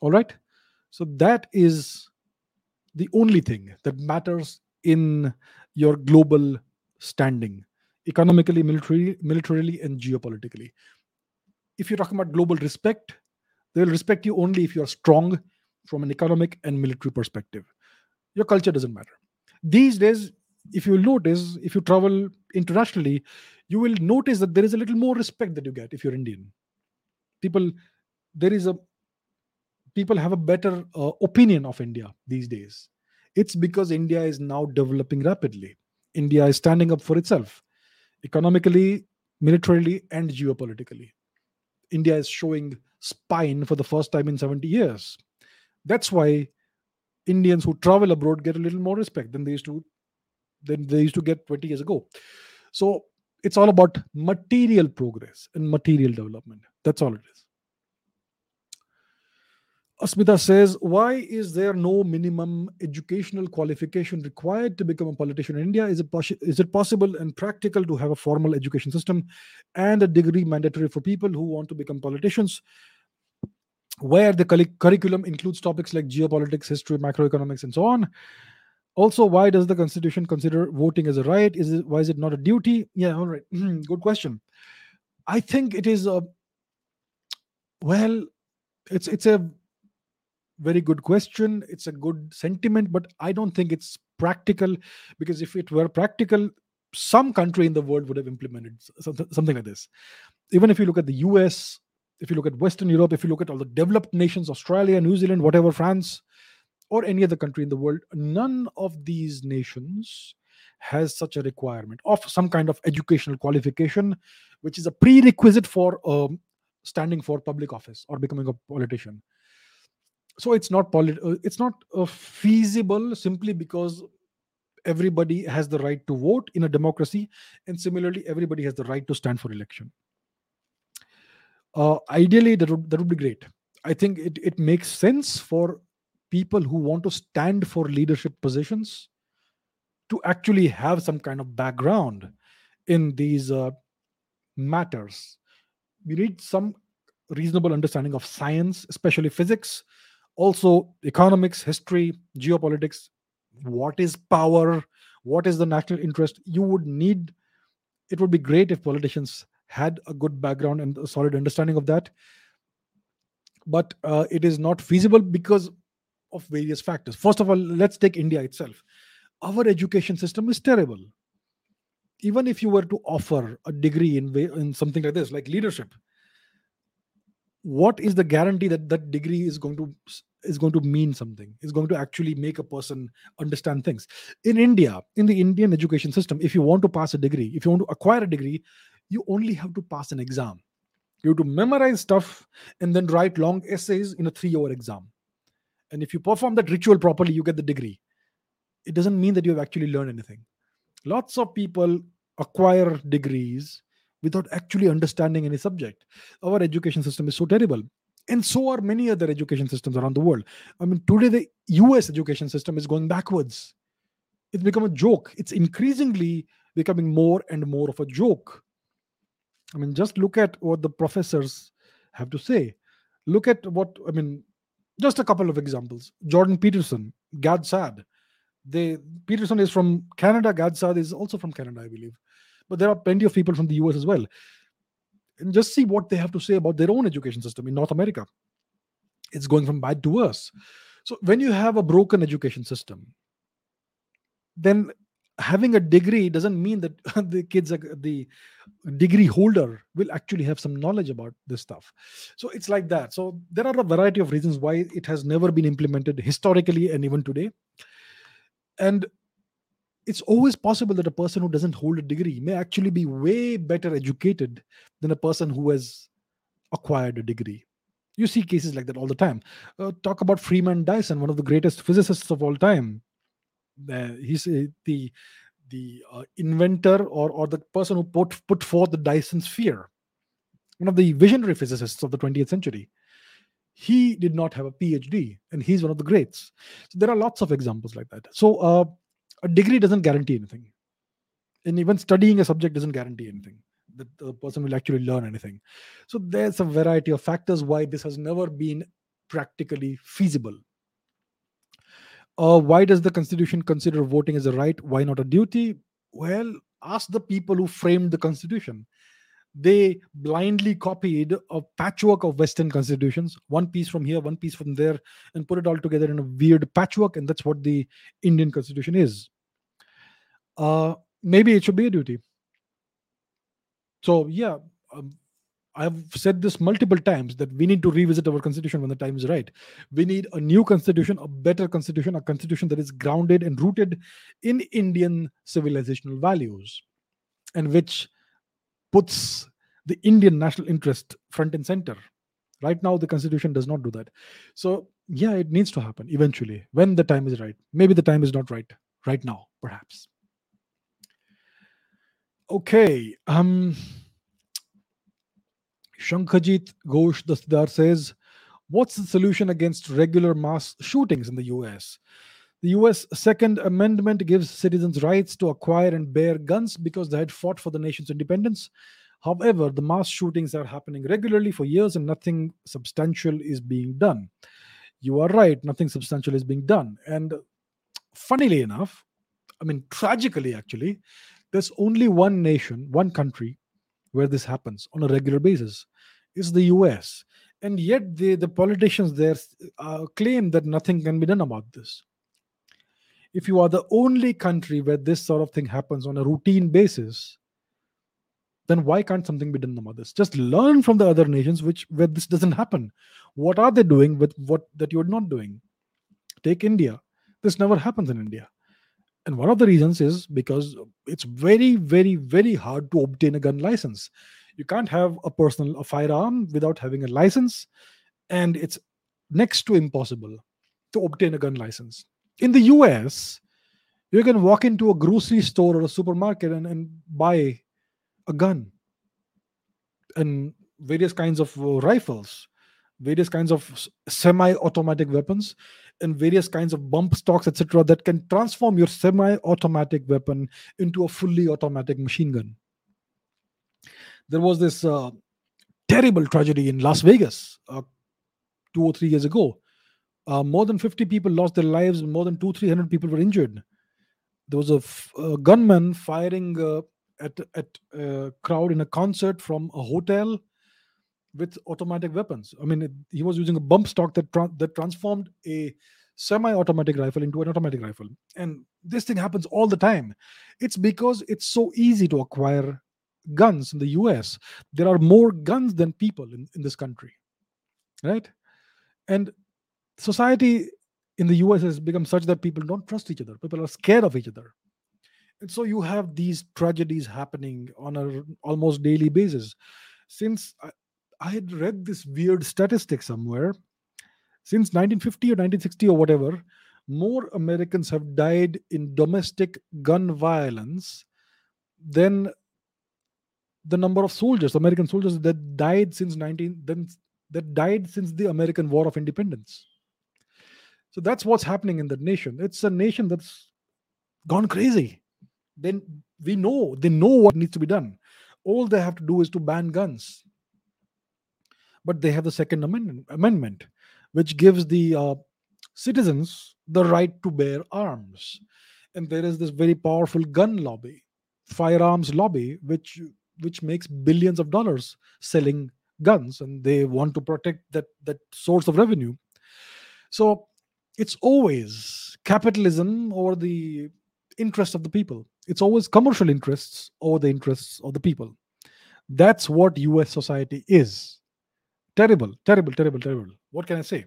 All right so that is the only thing that matters in your global standing economically militarily militarily and geopolitically. If you're talking about global respect they will respect you only if you're strong from an economic and military perspective. Your culture doesn't matter. These days if you notice if you travel internationally you will notice that there is a little more respect that you get if you're indian. People there is a people have a better uh, opinion of India these days. It's because India is now developing rapidly. India is standing up for itself economically, militarily, and geopolitically. India is showing spine for the first time in 70 years. That's why Indians who travel abroad get a little more respect than they used to than they used to get 20 years ago. So it's all about material progress and material development. That's all it is. Asmita says, why is there no minimum educational qualification required to become a politician in India? Is it, is it possible and practical to have a formal education system and a degree mandatory for people who want to become politicians? Where the curriculum includes topics like geopolitics, history, macroeconomics, and so on. Also, why does the constitution consider voting as a right? Is it why is it not a duty? Yeah, all right. Good question. I think it is a well, it's it's a very good question. It's a good sentiment but i don't think it's practical because if it were practical some country in the world would have implemented something like this. Even if you look at the us if you look at western europe if you look at all the developed nations australia new zealand whatever france or any other country in the world none of these nations has such a requirement of some kind of educational qualification which is a prerequisite for um, standing for public office or becoming a politician so it's not polit- uh, it's not uh, feasible simply because everybody has the right to vote in a democracy and similarly everybody has the right to stand for election. Uh, ideally that would, that would be great. I think it, it makes sense for people who want to stand for leadership positions to actually have some kind of background in these uh, matters. We need some reasonable understanding of science especially physics also economics history geopolitics what is power? What is the national interest? You would need it would be great if politicians had a good background and a solid understanding of that. But uh, it is not feasible because of various factors. First of all let's take india itself. Our education system is terrible. Even if you were to offer a degree in, in something like this like leadership what is the guarantee that that degree is going to is going to mean something is going to actually make a person understand things? In india in the indian education system if you want to pass a degree if you want to acquire a degree you only have to pass an exam. You have to memorize stuff and then write long essays in a 3 hour exam. And if you perform that ritual properly you get the degree. It doesn't mean that you have actually learned anything. Lots of people acquire degrees without actually understanding any subject. Our education system is so terrible and so are many other education systems around the world. I mean today the us education system is going backwards. It's become a joke. It's increasingly becoming more and more of a joke. I mean just look at what the professors have to say. Look at what i mean just a couple of examples. Jordan peterson gad saad. They peterson is from canada gad saad is also from canada i believe but there are plenty of people from the us as well and just see what they have to say about their own education system in North America. It's going from bad to worse. So when you have a broken education system, then having a degree doesn't mean that the kids the degree holder will actually have some knowledge about this stuff so it's like that so there are a variety of reasons why it has never been implemented historically and even today and it's always possible that a person who doesn't hold a degree may actually be way better educated than a person who has acquired a degree You see cases like that all the time. Uh, talk about Freeman Dyson, one of the greatest physicists of all time. Uh, he's uh, the the uh, inventor or or the person who put put forth the Dyson sphere. One of the visionary physicists of the 20th century. He did not have a PhD, and he's one of the greats. So there are lots of examples like that. So uh, a degree doesn't guarantee anything, and even studying a subject doesn't guarantee anything that the person will actually learn anything. So there's a variety of factors why this has never been practically feasible. Uh, why does the constitution consider voting as a right? Why not a duty? Well, ask the people who framed the constitution. They blindly copied a patchwork of Western constitutions, one piece from here, one piece from there, and put it all together in a weird patchwork. And that's what the Indian constitution is. Uh, maybe it should be a duty. So yeah, um, I've said this multiple times that we need to revisit our constitution when the time is right. We need a new constitution, a better constitution, a constitution that is grounded and rooted in Indian civilizational values, and which puts the Indian national interest front and center. Right now, the constitution does not do that. So yeah, it needs to happen eventually when the time is right. Maybe the time is not right right now, perhaps. Okay. Um, Shankajit Ghosh Dastidar says, What's the solution against regular mass shootings in the US? The US Second Amendment gives citizens rights to acquire and bear guns because they had fought for the nation's independence. However, the mass shootings are happening regularly for years and nothing substantial is being done. You are right, nothing substantial is being done. And funnily enough, I mean, tragically, actually, there's only one nation, one country where this happens on a regular basis. It's the US. And yet the, the politicians there uh, claim that nothing can be done about this. If you are the only country where this sort of thing happens on a routine basis, then why can't something be done about this? Just learn from the other nations which where this doesn't happen. What are they doing with what that you're not doing? Take India. This never happens in India and one of the reasons is because it's very very very hard to obtain a gun license you can't have a personal a firearm without having a license and it's next to impossible to obtain a gun license in the us you can walk into a grocery store or a supermarket and, and buy a gun and various kinds of uh, rifles various kinds of semi-automatic weapons and various kinds of bump stocks etc that can transform your semi-automatic weapon into a fully automatic machine gun. There was this uh, terrible tragedy in las vegas uh, two or three years ago uh, more than 50 people lost their lives more than two 300 people were injured there was a, f- a gunman firing uh, at, at a crowd in a concert from a hotel with automatic weapons. I mean, it, he was using a bump stock that tra- that transformed a semi-automatic rifle into an automatic rifle, and this thing happens all the time. It's because it's so easy to acquire guns in the U.S. There are more guns than people in, in this country, right? And society in the US has become such that people don't trust each other. People are scared of each other. And so you have these tragedies happening on a almost daily basis. Since I had read this weird statistic somewhere. Since 1950 or 1960 or whatever, more Americans have died in domestic gun violence than the number of soldiers, American soldiers that died since 19 then that died since the American War of Independence. So that's what's happening in that nation. It's a nation that's gone crazy. Then we know they know what needs to be done. All they have to do is to ban guns but they have the Second Amendment, amendment which gives the uh, citizens the right to bear arms. And there is this very powerful gun lobby, firearms lobby, which which makes billions of dollars selling guns, and they want to protect that that source of revenue. So it's always capitalism or the interests of the people. It's always commercial interests or the interests of the people. That's what US society is terrible terrible terrible terrible what can i say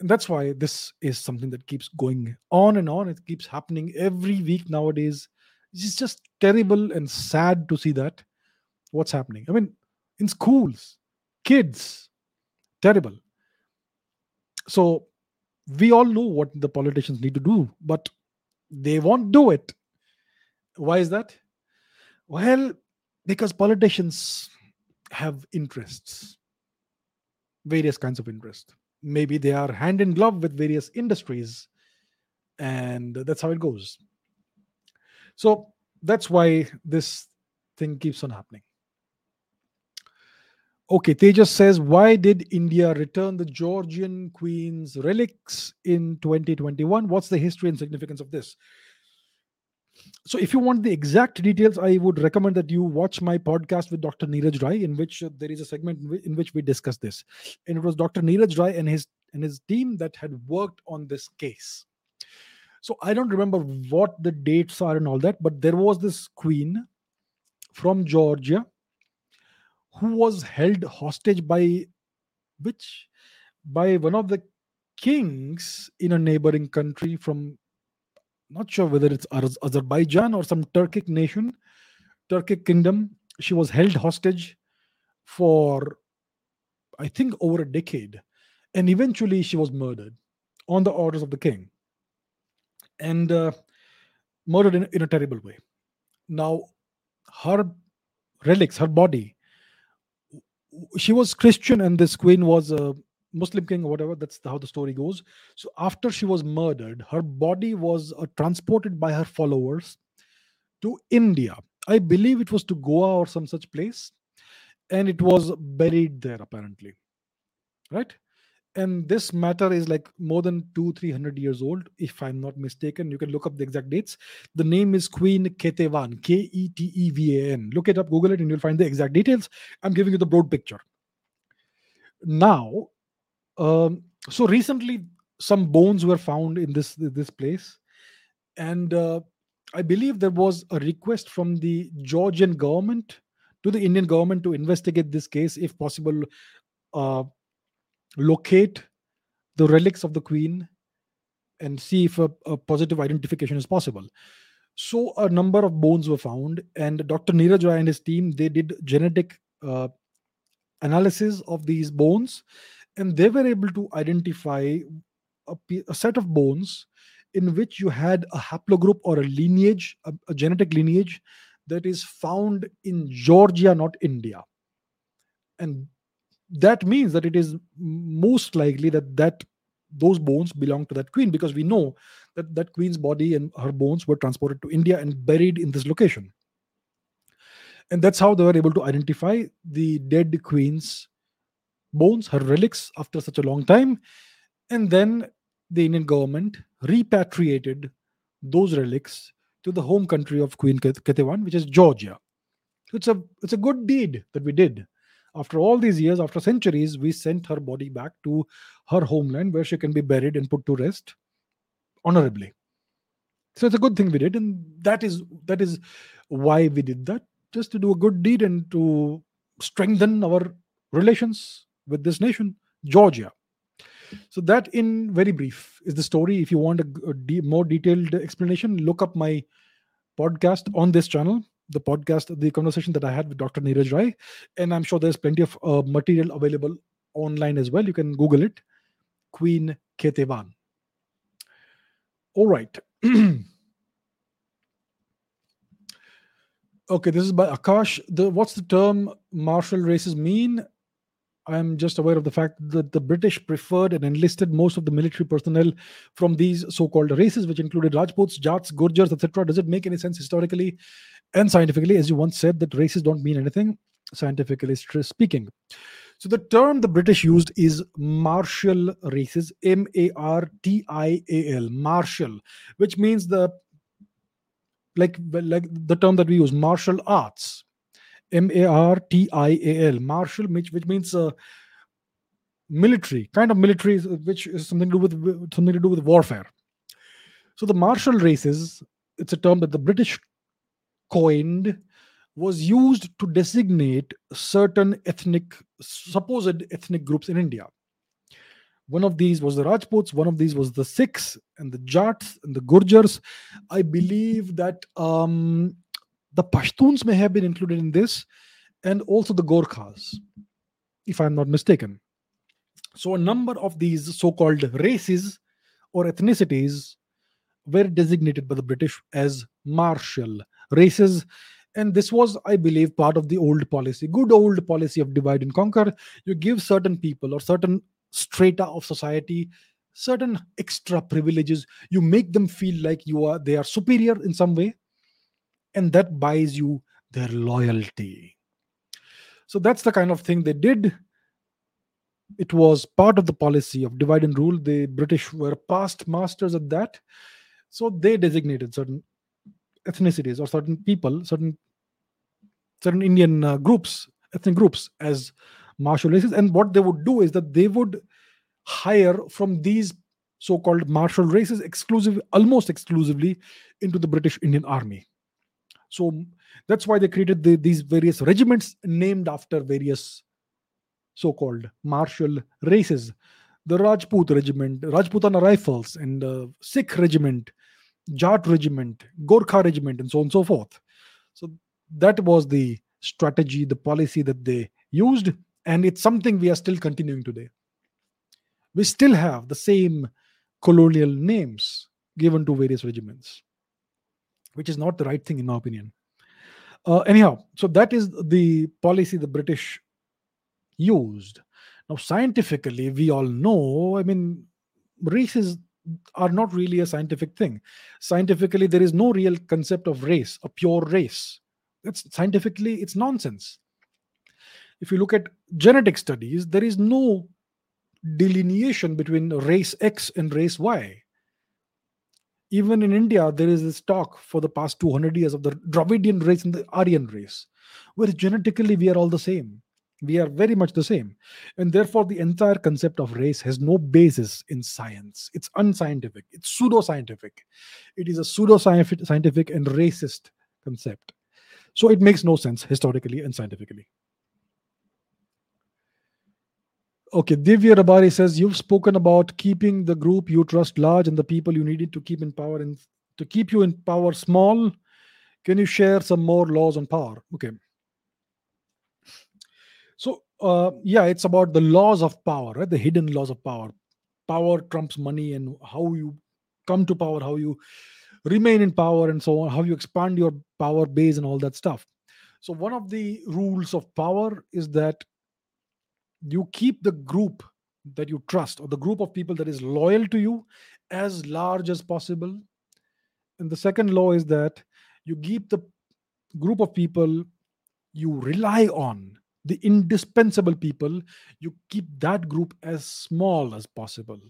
and that's why this is something that keeps going on and on it keeps happening every week nowadays it's just terrible and sad to see that what's happening i mean in schools kids Terrible. So we all know what the politicians need to do, but they won't do it. Why is that? Well, because politicians have interests, various kinds of interests. Maybe they are hand in glove with various industries, and that's how it goes. So that's why this thing keeps on happening. Okay, Tejas says, why did India return the Georgian Queen's relics in 2021? What's the history and significance of this? So, if you want the exact details, I would recommend that you watch my podcast with Dr. Neeraj Rai, in which uh, there is a segment in which we discuss this. And it was Dr. Neeraj Rai and his and his team that had worked on this case. So I don't remember what the dates are and all that, but there was this queen from Georgia who was held hostage by which by one of the kings in a neighboring country from not sure whether it's Azerbaijan or some Turkic nation, Turkic kingdom. She was held hostage for, I think, over a decade. And eventually she was murdered on the orders of the king and uh, murdered in, in a terrible way. Now, her relics, her body, she was Christian, and this queen was a Muslim king or whatever. That's how the story goes. So after she was murdered, her body was uh, transported by her followers to India. I believe it was to Goa or some such place, and it was buried there apparently. Right? And this matter is like more than two, three hundred years old, if I'm not mistaken. You can look up the exact dates. The name is Queen Ketevan, K E T E V A N. Look it up, Google it, and you'll find the exact details. I'm giving you the broad picture. Now, um, so recently, some bones were found in this this place, and uh, I believe there was a request from the Georgian government to the Indian government to investigate this case, if possible, uh, locate the relics of the queen, and see if a, a, positive identification is possible. So a number of bones were found, and Dr. Neeraj and his team they did genetic uh, analysis of these bones and they were able to identify a, a set of bones in which you had a haplogroup or a lineage, a, a, genetic lineage that is found in Georgia, not India. And that means that it is most likely that that those bones belong to that queen because we know that that queen's body and her bones were transported to India and buried in this location. And that's how they were able to identify the dead queen's bones, her relics, after such a long time. And then the Indian government repatriated those relics to the home country of Queen Ketevan, which is Georgia. It's a it's a good deed that we did. After all these years, after centuries, we sent her body back to her homeland where she can be buried and put to rest honorably. So it's a good thing we did, and that is that is why we did that, just to do a good deed and to strengthen our relations with this nation, Georgia. So that, in very brief, is the story. If you want a, a de- more detailed explanation, look up my podcast on this channel. The podcast, the conversation that I had with Dr. Neeraj Rai, and I'm sure there's plenty of uh, material available online as well. You can Google it, Queen Ketevan. All right. okay, this is by Akash. The what's the term martial races mean? I'm just aware of the fact that the British preferred and enlisted most of the military personnel from these so-called races, which included Rajputs, Jats, Gurjars, etc. Does it make any sense historically and scientifically? As you once said, that races don't mean anything scientifically speaking. So the term the British used is martial races, M-A-R-T-I-A-L, martial, which means the like like the term that we use, martial arts M A R T I A L, martial, which, which means uh, military, kind of military, which is something to do with something to do with warfare. So the martial races, it's a term that the British coined, was used to designate certain ethnic, supposed ethnic groups in India. One of these was the Rajputs, one of these was the Sikhs and the Jats and the Gurjars. I believe that um, the Pashtuns may have been included in this, and also the Gorkhas, if I'm not mistaken. So a number of these so-called races or ethnicities were designated by the British as martial races. And this was, I believe, part of the old policy, good old policy of divide and conquer. You give certain people or certain strata of society certain extra privileges. You make them feel like you are they are superior in some way, and that buys you their loyalty. So that's the kind of thing they did. It was part of the policy of divide and rule. The British were past masters at that. So they designated certain ethnicities or certain people, certain certain Indian uh, groups, ethnic groups as martial races. And what they would do is that they would hire from these so-called martial races exclusive, almost exclusively into the British Indian Army. So that's why they created the, these various regiments named after various so-called martial races. The Rajput regiment, Rajputana rifles, and the Sikh regiment, Jat regiment, Gorkha regiment, and so on and so forth. So that was the strategy, the policy that they used, and it's something we are still continuing today. We still have the same colonial names given to various regiments, which is not the right thing in my opinion. Uh, anyhow, so that is the policy the British used. Now, scientifically, we all know, I mean, races are not really a scientific thing. Scientifically, there is no real concept of race, a pure race. That's scientifically, it's nonsense. If you look at genetic studies, there is no delineation between race X and race Y. Even in India, there is this talk for the past 200 years of the Dravidian race and the Aryan race, where genetically we are all the same. We are very much the same. And therefore, the entire concept of race has no basis in science. It's unscientific, it's pseudo-scientific. It is a pseudo-scientific and racist concept. So it makes no sense historically and scientifically. Okay, Divya Rabari says you've spoken about keeping the group you trust large and the people you needed to keep in power and to keep you in power small. Can you share some more laws on power? Okay. So uh, yeah, it's about the laws of power, right? The hidden laws of power. Power trumps money and how you come to power, how you remain in power, and so on, how you expand your power base and all that stuff. So one of the rules of power is that you keep the group that you trust or the group of people that is loyal to you as large as possible. And the second law is that you keep the group of people you rely on the indispensable people you keep that group as small as possible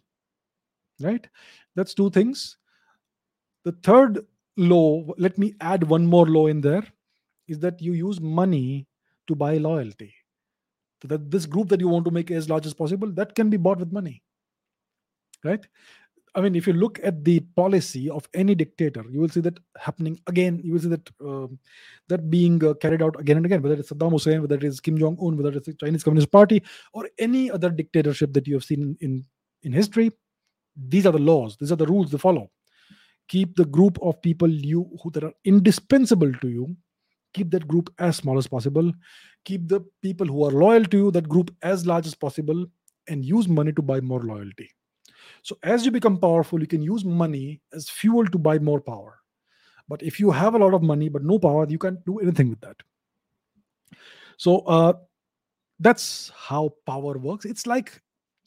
right? That's two things. The third law let me add one more law in there is that you use money to buy loyalty that this group that you want to make as large as possible that can be bought with money right? I mean if you look at the policy of any dictator you will see that happening again. You will see that uh, that being uh, carried out again and again whether it's saddam hussein whether it is kim jong un whether it's the chinese communist party or any other dictatorship that you have seen in in history these are the laws these are the rules they follow. Keep the group of people you who that are indispensable to you keep that group as small as possible. Keep the people who are loyal to you that group as large as possible and use money to buy more loyalty. So as you become powerful you can use money as fuel to buy more power. But if you have a lot of money but no power you can't do anything with that. So uh, that's how power works. It's like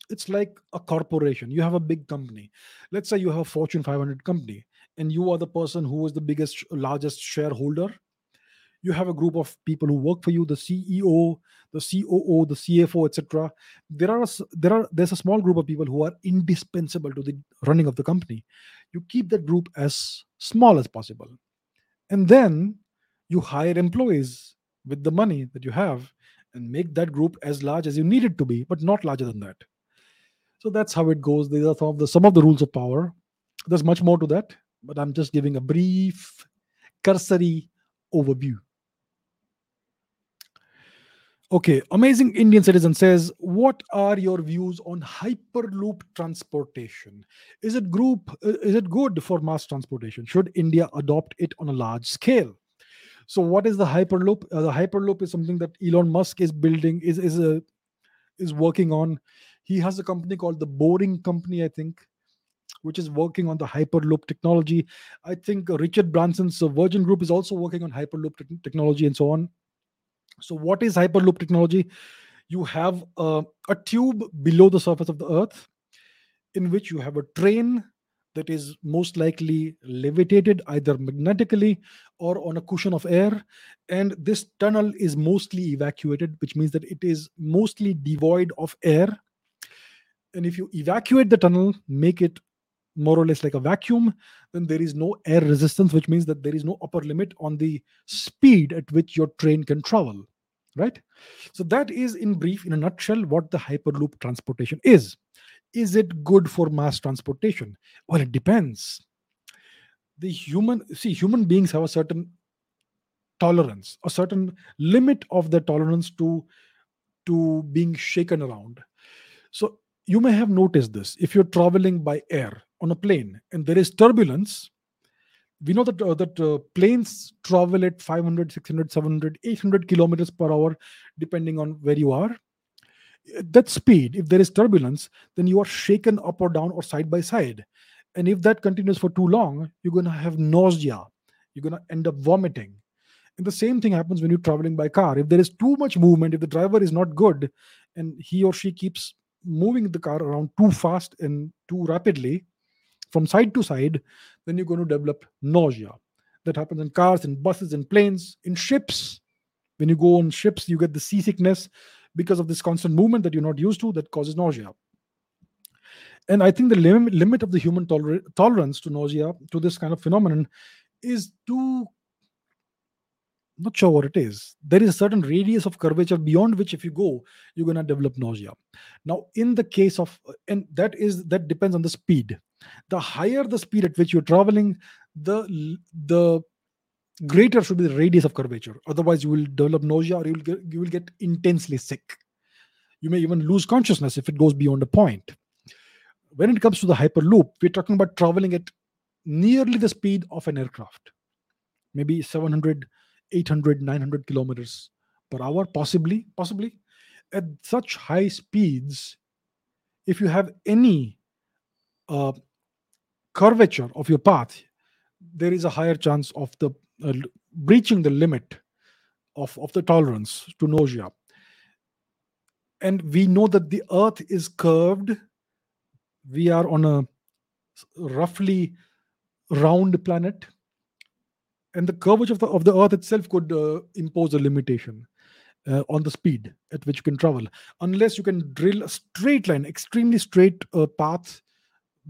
it's like a corporation. You have a big company. Let's say you have a fortune 500 company and you are the person who is the biggest largest shareholder you have a group of people who work for you the ceo the coo the cfo etc there are there are there's a small group of people who are indispensable to the running of the company. You keep that group as small as possible. And then you hire employees with the money that you have and make that group as large as you need it to be but not larger than that. So that's how it goes. These are some of the some of the rules of power. There's much more to that but i'm just giving a brief cursory overview Okay, amazing Indian citizen says, "What are your views on hyperloop transportation? Is it group? Uh, is it good for mass transportation? Should India adopt it on a large scale?" So, what is the hyperloop? Uh, the hyperloop is something that Elon Musk is building. is is a is working on. He has a company called the Boring Company, I think, which is working on the Hyperloop technology. I think Richard Branson's Virgin Group is also working on Hyperloop te- technology and so on. So, what is Hyperloop technology? You have a, a tube below the surface of the Earth in which you have a train that is most likely levitated either magnetically or on a cushion of air. And this tunnel is mostly evacuated, which means that it is mostly devoid of air. And if you evacuate the tunnel, make it more or less like a vacuum, then there is no air resistance, which means that there is no upper limit on the speed at which your train can travel. Right? So, that is in brief, in a nutshell, what the Hyperloop transportation is. Is it good for mass transportation? Well it depends. The human see human beings have a certain tolerance a certain limit of the tolerance to to being shaken around. So you may have noticed this. If you're traveling by air on a plane and there is turbulence we know that uh, that uh, planes travel at 500 600 700 800 kilometers per hour depending on where you are that speed, if there is turbulence, then you are shaken up or down or side by side. And if that continues for too long, you're going to have nausea. You're going to end up vomiting. And the same thing happens when you're traveling by car. If there is too much movement, if the driver is not good and he or she keeps moving the car around too fast and too rapidly from side to side, then you're going to develop nausea. That happens in cars, in buses, in planes, in ships. When you go on ships, you get the seasickness because of this constant movement that you're not used to that causes nausea. And I think the lim- limit of the human toler- tolerance to nausea, to this kind of phenomenon, is too not sure what it is. There is a certain radius of curvature beyond which, if you go, you're going to develop nausea. Now, in the case of, and that is that depends on the speed. The higher the speed at which you're traveling, the the greater should be the radius of curvature. Otherwise, you will develop nausea or you will get, you will get intensely sick. You may even lose consciousness if it goes beyond a point. When it comes to the hyperloop, we're talking about traveling at nearly the speed of an aircraft, maybe 700, 800, 900 kilometers per hour, possibly, possibly. At such high speeds, if you have any uh, curvature of your path, there is a higher chance of the uh, breaching the limit of, of the tolerance to nausea. And we know that the earth is curved. We are on a roughly round planet. And the curvature of the, of the earth itself could uh, impose a limitation. Uh, on the speed at which you can travel, unless you can drill a straight line, extremely straight uh, path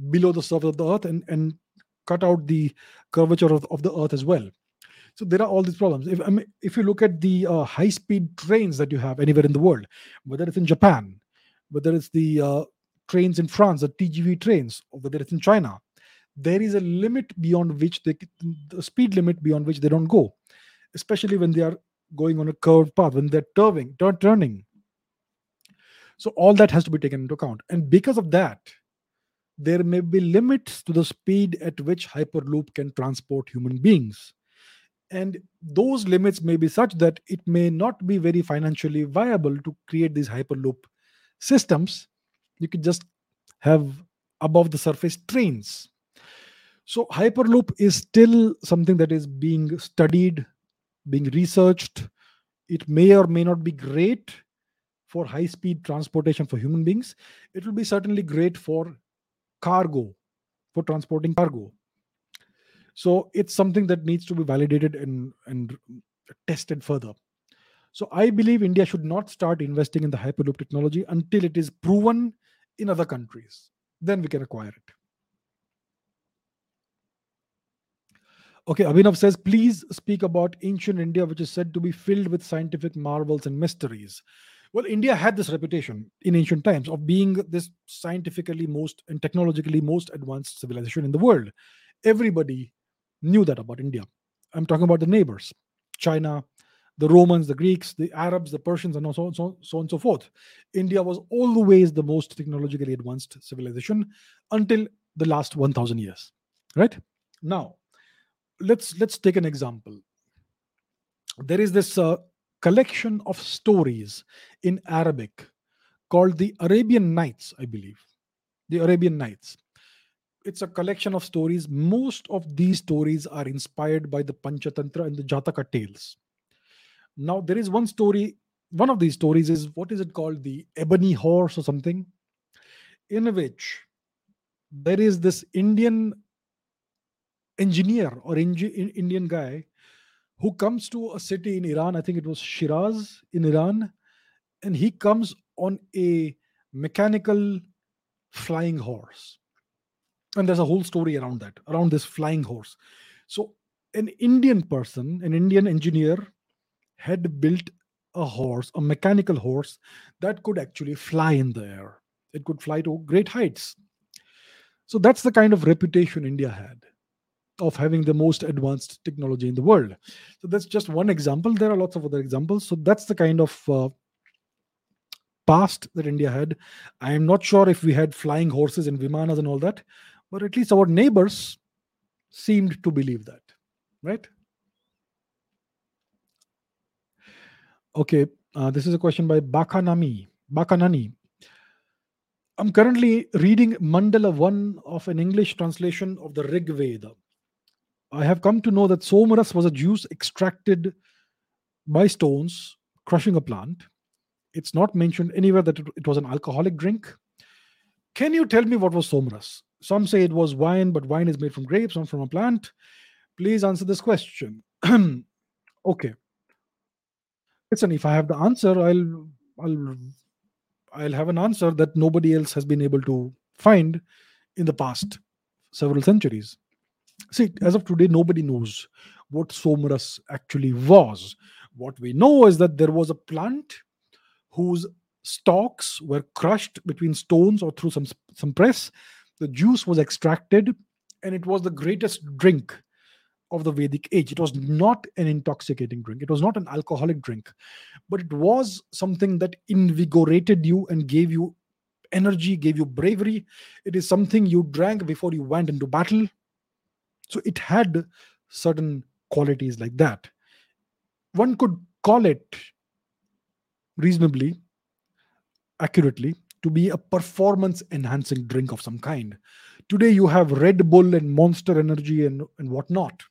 below the surface of the earth and, and cut out the curvature of, of the earth as well. So there are all these problems. If I mean, if you look at the uh, high speed trains that you have anywhere in the world, whether it's in Japan, whether it's the uh, trains in France, the TGV trains, or whether it's in China, there is a limit beyond which they the speed limit beyond which they don't go, especially when they are going on a curved path when they're turning, turning. So all that has to be taken into account, and because of that, there may be limits to the speed at which Hyperloop can transport human beings. And those limits may be such that it may not be very financially viable to create these hyperloop systems. You could just have above the surface trains. So hyperloop is still something that is being studied being researched. It may or may not be great for high speed transportation for human beings. It will be certainly great for cargo for transporting cargo. So it's something that needs to be validated and and tested further. So i believe india should not start investing in the hyperloop technology until it is proven in other countries. Then we can acquire it. Okay abhinav says please speak about ancient india which is said to be filled with scientific marvels and mysteries well india had this reputation in ancient times of being this scientifically most and technologically most advanced civilization in the world everybody knew that about India. I'm talking about the neighbors, China, the Romans, the Greeks, the Arabs, the Persians, and so on, so, so and so forth. India was always the most technologically advanced civilization until the last 1,000 years. Right now, let's let's take an example. There is this uh, collection of stories in Arabic called the Arabian Nights, I believe. The Arabian Nights. It's a collection of stories. Most of these stories are inspired by the Panchatantra and the Jataka tales. Now, there is one story, one of these stories is what is it called? The Ebony Horse or something, in which there is this Indian engineer or Indian guy who comes to a city in Iran. I think it was Shiraz in Iran. And he comes on a mechanical flying horse. And there's a whole story around that, around this flying horse. So, an Indian person, an Indian engineer, had built a horse, a mechanical horse that could actually fly in the air. It could fly to great heights. So, that's the kind of reputation India had of having the most advanced technology in the world. So that's just one example. There are lots of other examples. So that's the kind of uh, past that India had. I am not sure if we had flying horses and vimanas and all that, but at least our neighbors seemed to believe that, right? Okay, uh, this is a question by Bakanami. Bakanani. I'm currently reading Mandala 1 of an English translation of the Rig Veda. I have come to know that somaras was a juice extracted by stones crushing a plant. It's not mentioned anywhere that it, was an alcoholic drink. Can you tell me what was somaras? Some say it was wine, but wine is made from grapes, not from a plant. Please answer this question. okay. Listen, if I have the answer, I'll I'll I'll have an answer that nobody else has been able to find in the past several centuries. See, as of today, nobody knows what Somaras actually was. What we know is that there was a plant whose stalks were crushed between stones or through some, some press. The juice was extracted, and it was the greatest drink of the Vedic age. It was not an intoxicating drink, it was not an alcoholic drink, but it was something that invigorated you and gave you energy, gave you bravery. It is something you drank before you went into battle. So it had certain qualities like that. One could call it reasonably, accurately, to be a performance enhancing drink of some kind. Today you have Red Bull and Monster Energy and, and whatnot.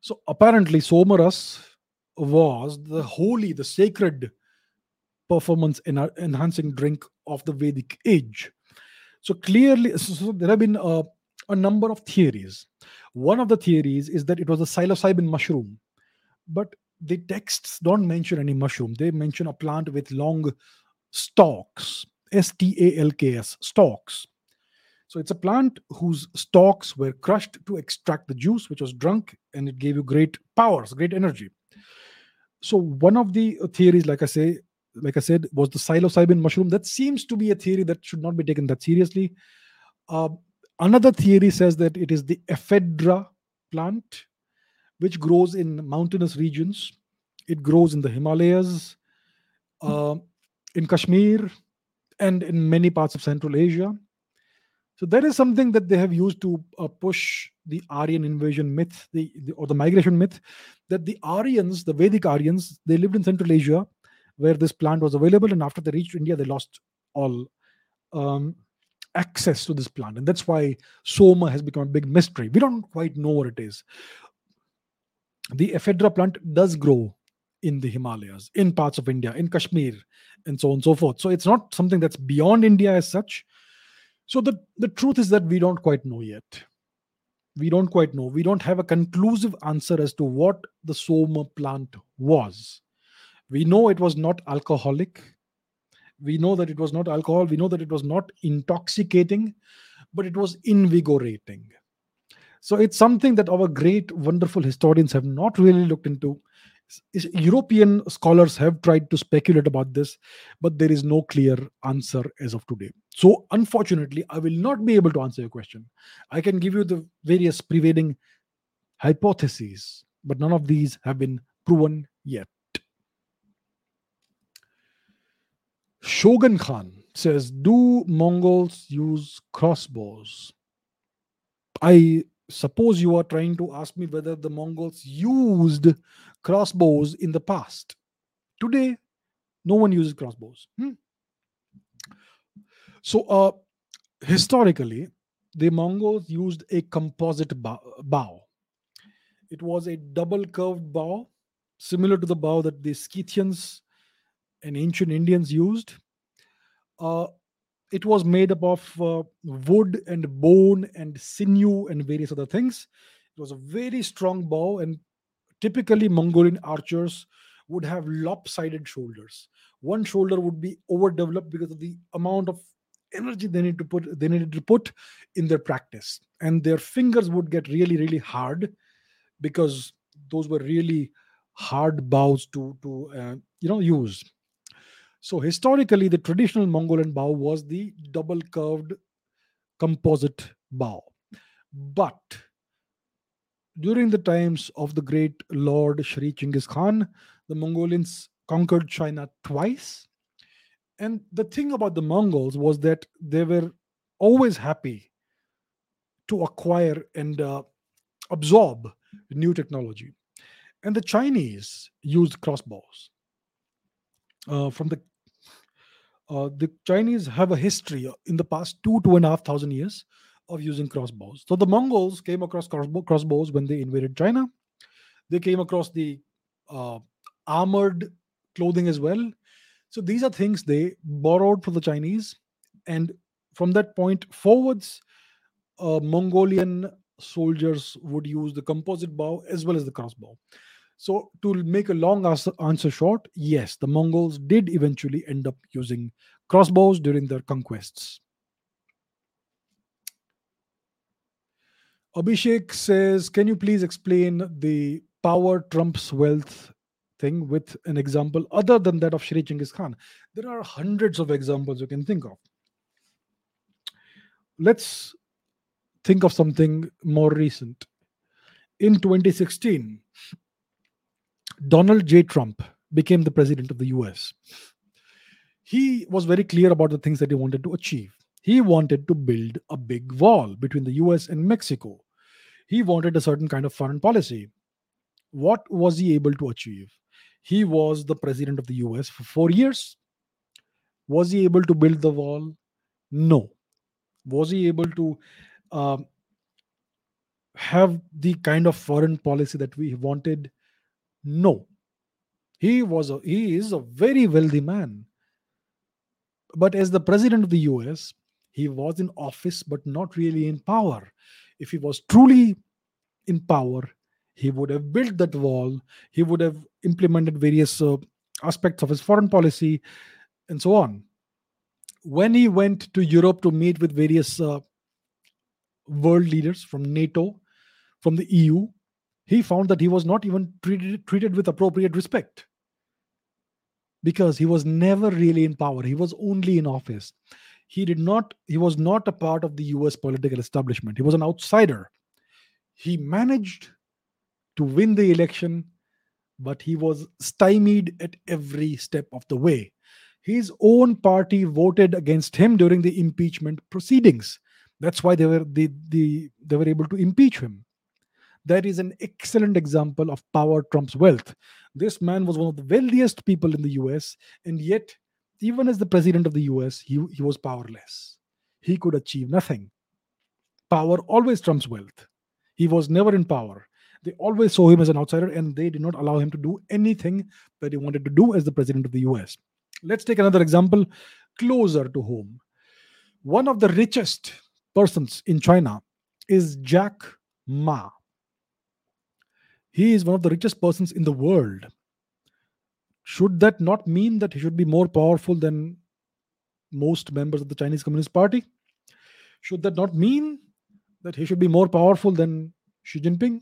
So apparently, Somaras was the holy, the sacred performance enhancing drink of the Vedic age. So clearly, so there have been uh, a number of theories. One of the theories is that it was a psilocybin mushroom, but the texts don't mention any mushroom. They mention a plant with long stalks, S T A L K S, stalks. So it's a plant whose stalks were crushed to extract the juice, which was drunk, and it gave you great powers, great energy. So one of the theories, like I say, like I said, was the psilocybin mushroom. That seems to be a theory that should not be taken that seriously. Uh, Another theory says that it is the ephedra plant, which grows in mountainous regions. It grows in the Himalayas, uh, in Kashmir, and in many parts of Central Asia. So that is something that they have used to uh, push the Aryan invasion myth, the, the, or the migration myth, that the Aryans, the Vedic Aryans, they lived in Central Asia, where this plant was available, and after they reached India, they lost all um, access to this plant. And that's why Soma has become a big mystery. We don't quite know what it is. The ephedra plant does grow in the Himalayas, in parts of India, in Kashmir, and so on and so forth. So it's not something that's beyond India as such. So the, the truth is that we don't quite know yet. We don't quite know. We don't have a conclusive answer as to what the Soma plant was. We know it was not alcoholic we know that it was not alcohol. We know that it was not intoxicating but it was invigorating. So it's something that our great wonderful historians have not really looked into. European scholars have tried to speculate about this but there is no clear answer as of today. So unfortunately i will not be able to answer your question. I can give you the various prevailing hypotheses but none of these have been proven yet Shogun Khan says, Do Mongols use crossbows? I suppose you are trying to ask me whether the Mongols used crossbows in the past. Today, no one uses crossbows. Hmm? So, uh, historically, the Mongols used a composite bow. It was a double curved bow, similar to the bow that the Scythians and ancient Indians used. Uh, it was made up of uh, wood and bone and sinew and various other things. It was a very strong bow, and typically Mongolian archers would have lopsided shoulders. One shoulder would be overdeveloped because of the amount of energy they need to put they needed to put in their practice, and their fingers would get really really hard because those were really hard bows to to uh, you know use so historically, the traditional Mongolian bow was the double curved composite bow. But during the times of the great Lord Shri Chinggis Khan, the Mongolians conquered China twice. And the thing about the Mongols was that they were always happy to acquire and uh, absorb new technology. And the Chinese used crossbows. Uh, from the uh, the Chinese have a history in the past two, two and a half thousand years of using crossbows. So the Mongols came across crossbow, crossbows when they invaded China. They came across the uh, armored clothing as well. So these are things they borrowed from the Chinese. And from that point forwards, uh, Mongolian soldiers would use the composite bow as well as the crossbow. So, to make a long answer short, yes, the Mongols did eventually end up using crossbows during their conquests. Abhishek says, Can you please explain the power trumps wealth thing with an example other than that of Shri Chinggis Khan? There are hundreds of examples you can think of. Let's think of something more recent. In 2016, Donald J. Trump became the president of the US, he was very clear about the things that he wanted to achieve. He wanted to build a big wall between the US and Mexico. He wanted a certain kind of foreign policy. What was he able to achieve? He was the president of the US for four years. Was he able to build the wall? No. Was he able to um, have the kind of foreign policy that we wanted? No. He was a, he is a very wealthy man. But as the president of the US, he was in office but not really in power. If he was truly in power, he would have built that wall, he would have implemented various uh, aspects of his foreign policy, and so on. When he went to Europe to meet with various uh, world leaders from NATO, from the EU, he found that he was not even treated, treated with appropriate respect. Because he was never really in power. He was only in office. He did not he was not a part of the us political establishment. He was an outsider. He managed to win the election but he was stymied at every step of the way. His own party voted against him during the impeachment proceedings. That's why they were the, the, they were able to impeach him that is an excellent example of power trumps wealth. This man was one of the wealthiest people in the US, and yet, even as the president of the US, he, he was powerless. He could achieve nothing. Power always trumps wealth. He was never in power. They always saw him as an outsider, and they did not allow him to do anything that he wanted to do as the president of the US. Let's take another example closer to home. One of the richest persons in China is Jack Ma. He is one of the richest persons in the world. Should that not mean that he should be more powerful than most members of the Chinese Communist Party? Should that not mean that he should be more powerful than Xi Jinping?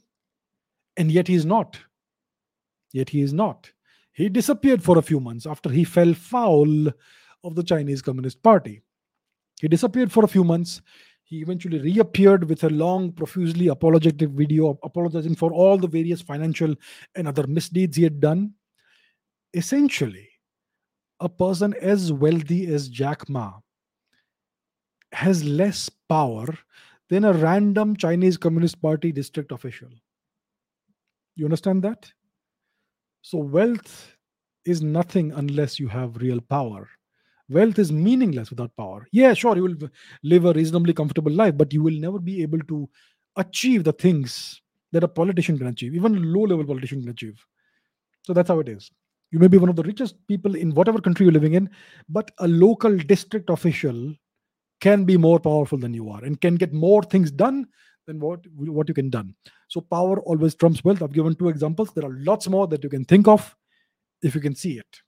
And yet he is not. Yet he is not. He disappeared for a few months after he fell foul of the Chinese Communist Party. He disappeared for a few months. He eventually reappeared with a long, profusely apologetic video apologizing for all the various financial and other misdeeds he had done. Essentially, a person as wealthy as Jack Ma has less power than a random Chinese Communist Party district official. You understand that? So, wealth is nothing unless you have real power. Wealth is meaningless without power. Yeah sure you will live a reasonably comfortable life but you will never be able to achieve the things that a politician can achieve even low level politician can achieve. So that's how it is. You may be one of the richest people in whatever country you're living in but a local district official can be more powerful than you are and can get more things done than what what you can done. So power always trumps wealth. I've given two examples. There are lots more that you can think of if you can see it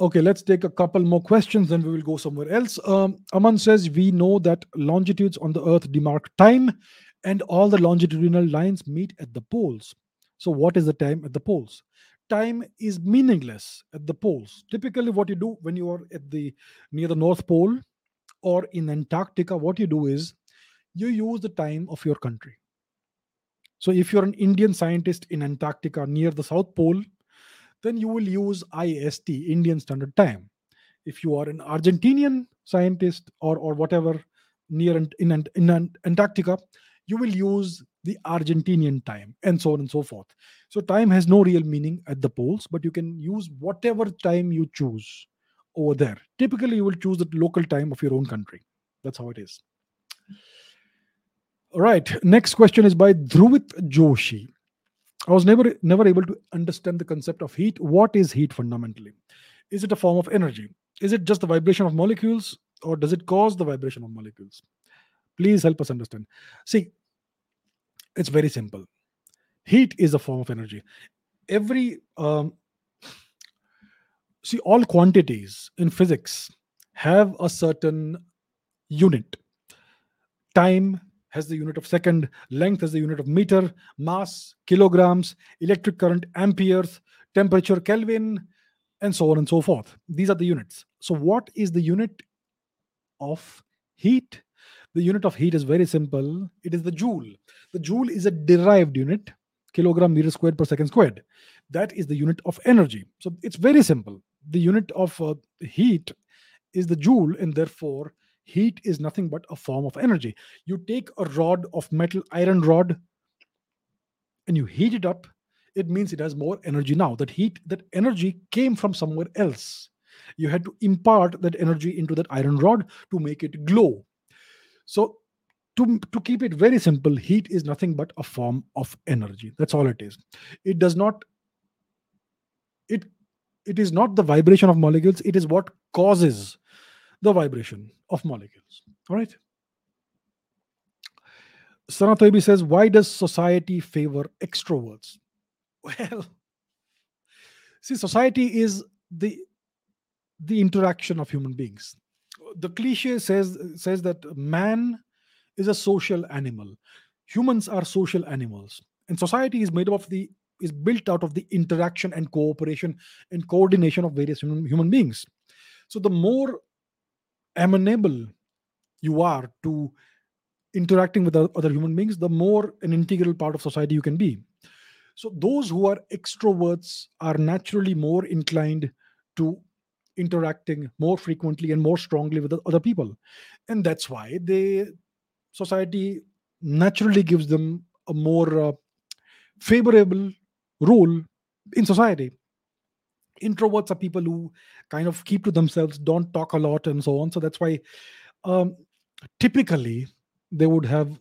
okay let's take a couple more questions then we will go somewhere else. Um, aman says we know that longitudes on the earth demark time and all the longitudinal lines meet at the poles. So what is the time at the poles? Time is meaningless at the poles. Typically what you do when you are at the near the north pole or in antarctica what you do is you use the time of your country. So if you're an indian scientist in antarctica near the south pole then you will use ist indian standard time. If you are an argentinian scientist or or whatever near Ant- in, in antarctica you will use the argentinian time and so on and so forth. So time has no real meaning at the poles but you can use whatever time you choose over there. Typically you will choose the local time of your own country. That's how it is. All right. Next question is by dhruvit joshi i was never never able to understand the concept of heat. What is heat fundamentally? Is it a form of energy? Is it just the vibration of molecules or does it cause the vibration of molecules? Please help us understand. See it's very simple. Heat is a form of energy. Every um, see all quantities in physics have a certain unit time has the unit of second length has the unit of meter mass kilograms electric current amperes temperature kelvin and so on and so forth. These are the units. So what is the unit of heat? The unit of heat is very simple. It is the joule. The joule is a derived unit kilogram meter squared per second squared. That is the unit of energy. So it's very simple. The unit of uh, heat is the joule and therefore heat is nothing but a form of energy. You take a rod of metal iron rod and you heat it up. It means it has more energy now. That heat that energy came from somewhere else. You had to impart that energy into that iron rod to make it glow. So to, to keep it very simple heat is nothing but a form of energy. That's all it is. It does not it it is not the vibration of molecules. It is what causes the vibration of molecules all right Sanatobi says, why does society favor extroverts? Well, see, society is the the interaction of human beings. The cliche says says that man is a social animal. Humans are social animals, and society is made up of the is built out of the interaction and cooperation and coordination of various human, human beings. So the more amenable you are to interacting with other human beings, the more an integral part of society you can be. So those who are extroverts are naturally more inclined to interacting more frequently and more strongly with other people, and that's why they society naturally gives them a more uh, favorable role in society. Introverts are people who kind of keep to themselves, don't talk a lot, and so on. So that's why um, typically they would have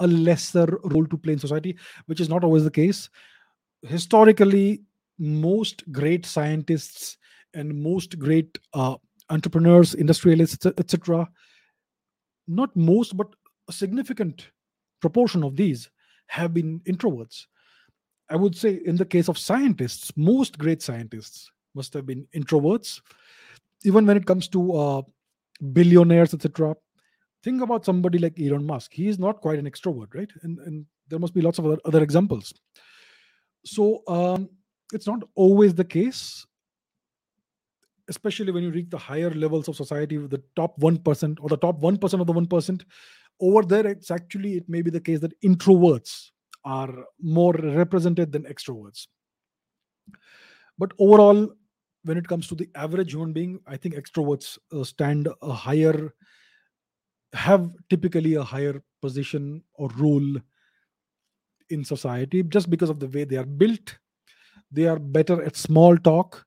a lesser role to play in society, which is not always the case. Historically, most great scientists and most great uh, entrepreneurs, industrialists, etc., not most, but a significant proportion of these have been introverts. I would say, in the case of scientists, most great scientists must have been introverts. Even when it comes to uh, billionaires, etc., think about somebody like Elon Musk. He is not quite an extrovert, right? And, and there must be lots of other, other examples. So um, it's not always the case, especially when you reach the higher levels of society, the top 1% or the top 1% of the 1%. Over there, it's actually, it may be the case that introverts are more represented than extroverts. But overall, when it comes to the average human being, I think extroverts uh, stand a higher have typically a higher position or role in society just because of the way they are built. They are better at small talk.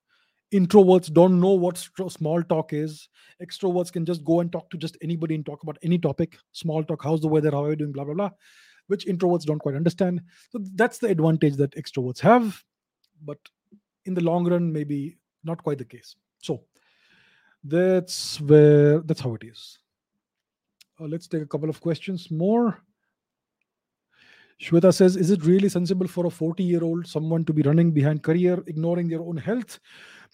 Introverts don't know what small talk is. Extroverts can just go and talk to just anybody and talk about any topic. Small talk how's the weather? How are you doing? Blah blah blah which introverts don't quite understand so that's the advantage that extroverts have but in the long run maybe not quite the case so that's where that's how it is uh, let's take a couple of questions more Shweta says, Is it really sensible for a 40 year old someone to be running behind career, ignoring their own health,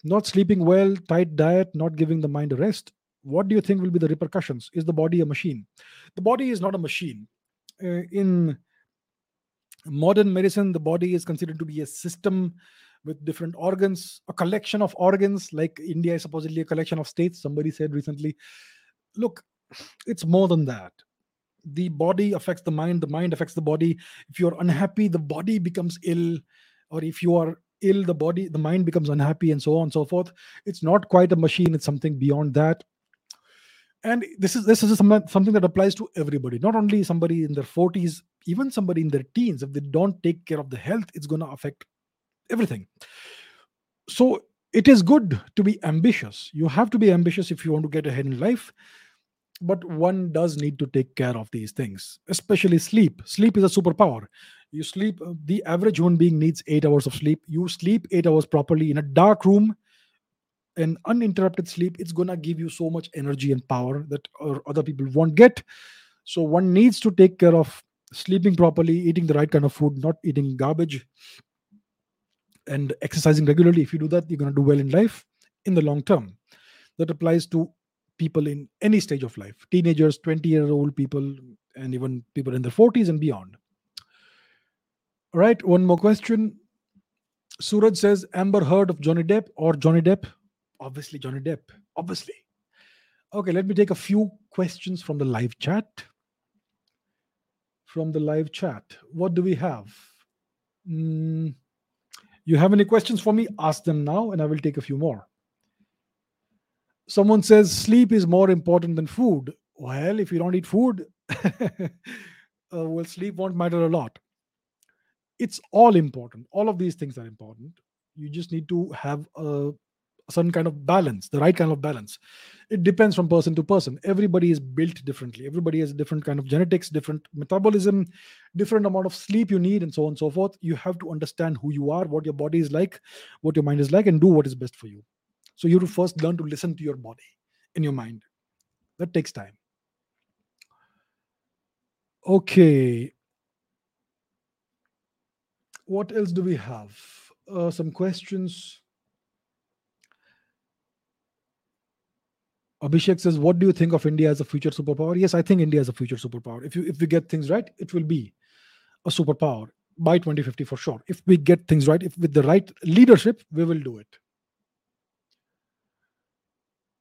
not sleeping well, tight diet, not giving the mind a rest? What do you think will be the repercussions? Is the body a machine? The body is not a machine. Uh, in modern medicine, the body is considered to be a system with different organs, a collection of organs, like India is supposedly a collection of states. Somebody said recently. Look, it's more than that the body affects the mind the mind affects the body if you're unhappy the body becomes ill or if you are ill the body the mind becomes unhappy and so on and so forth it's not quite a machine it's something beyond that and this is this is something that applies to everybody. Not only somebody in their 40s even somebody in their teens if they don't take care of the health it's going to affect everything. So it is good to be ambitious. You have to be ambitious if you want to get ahead in life but one does need to take care of these things especially sleep. Sleep is a superpower. You sleep uh, the average human being needs 8 hours of sleep. You sleep 8 hours properly in a dark room and uninterrupted sleep it's going to give you so much energy and power that other people won't get. So one needs to take care of sleeping properly eating the right kind of food not eating garbage and exercising regularly. If you do that you're going to do well in life in the long term. That applies to people in any stage of life teenagers 20 year old people and even people in their 40s and beyond. All right one more question. Suraj says amber heard of johnny depp or johnny depp obviously johnny depp obviously okay let me take a few questions from the live chat from the live chat what do we have mm, you have any questions for me ask them now and i will take a few more someone says sleep is more important than food. Well, if you don't eat food, uh, well, sleep won't matter a lot. It's all important. All of these things are important. You just need to have a certain kind of balance, the right kind of balance. It depends from person to person. Everybody is built differently. Everybody has a different kind of genetics, different metabolism, different amount of sleep you need, and so on and so forth. You have to understand who you are, what your body is like, what your mind is like, and do what is best for you. So you have to first learn to listen to your body in your mind. That takes time. Okay. What else do we have? Uh, some questions. Abhishek says, "What do you think of India as a future superpower?" Yes, I think India is a future superpower. If you if we get things right, it will be a superpower by 2050 for sure. If we get things right, if with the right leadership, we will do it.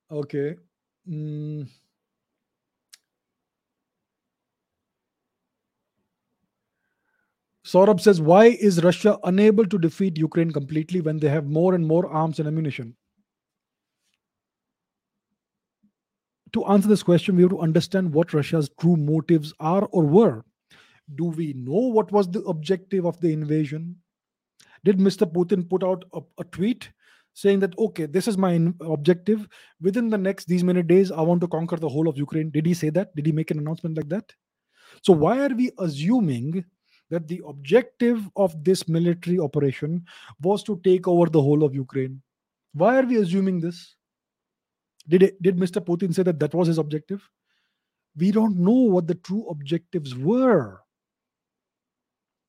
Okay. Mm. Saurabh says, why is Russia unable to defeat Ukraine completely when they have more and more arms and ammunition? To answer this question, we have to understand what Russia's true motives are or were. Do we know what was the objective of the invasion? Did Mr. Putin put out a, a tweet saying that okay this is my objective within the next these many days i want to conquer the whole of ukraine did he say that did he make an announcement like that so why are we assuming that the objective of this military operation was to take over the whole of ukraine why are we assuming this did it, did mr putin say that that was his objective we don't know what the true objectives were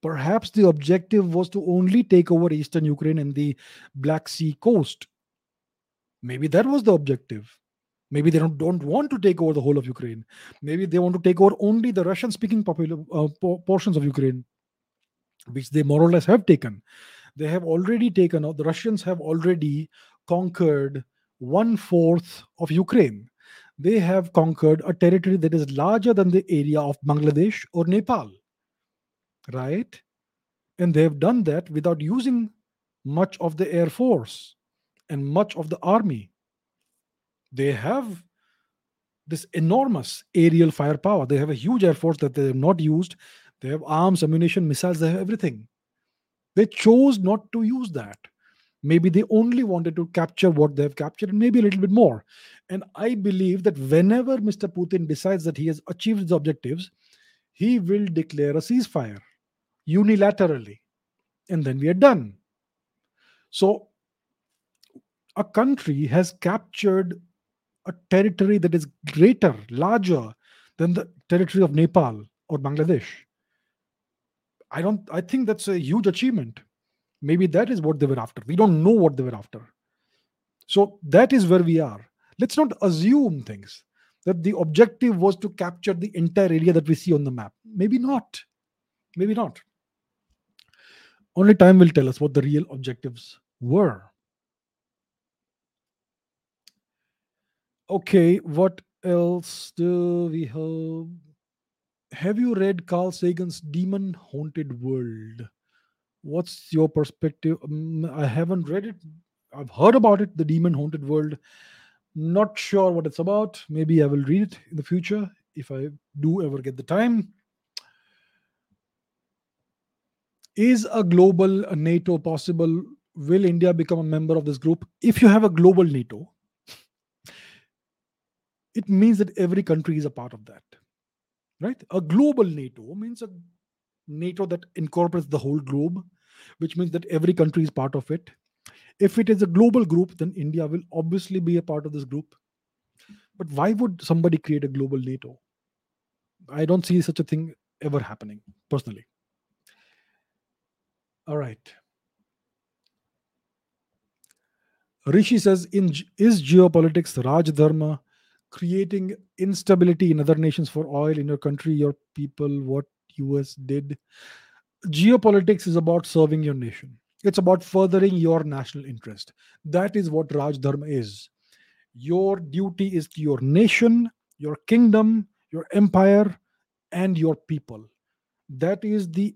Perhaps the objective was to only take over eastern Ukraine and the Black Sea coast. Maybe that was the objective. Maybe they don't, don't want to take over the whole of Ukraine. Maybe they want to take over only the Russian speaking popular, uh, portions of Ukraine, which they more or less have taken. They have already taken, the Russians have already conquered one fourth of Ukraine. They have conquered a territory that is larger than the area of Bangladesh or Nepal right? And they've done that without using much of the Air Force and much of the Army. They have this enormous aerial firepower. They have a huge Air Force that they have not used. They have arms, ammunition, missiles, they have everything. They chose not to use that. Maybe they only wanted to capture what they've captured and maybe a little bit more. And I believe that whenever Mr. Putin decides that he has achieved his objectives, he will declare a ceasefire unilaterally. And then we are done. So a country has captured a territory that is greater, larger than the territory of Nepal or Bangladesh. I don't I think that's a huge achievement. Maybe that is what they were after. We don't know what they were after. So that is where we are. Let's not assume things that the objective was to capture the entire area that we see on the map. Maybe not. Maybe not. Only time will tell us what the real objectives were. Okay, what else do we have? Have you read Carl Sagan's Demon Haunted World? What's your perspective? Um, I haven't read it. I've heard about it, the Demon Haunted World. Not sure what it's about. Maybe I will read it in the future if I do ever get the time. Is a global NATO possible? Will India become a member of this group? If you have a global NATO, it means that every country is a part of that. Right? A global NATO means a NATO that incorporates the whole globe, which means that every country is part of it. If it is a global group, then India will obviously be a part of this group. But why would somebody create a global NATO? I don't see such a thing ever happening, personally. All right. Rishi says, in is geopolitics Raj Dharma creating instability in other nations for oil in your country, your people, what US did. Geopolitics is about serving your nation. It's about furthering your national interest. That is what Raj Dharma is. Your duty is to your nation, your kingdom, your empire, and your people. That is the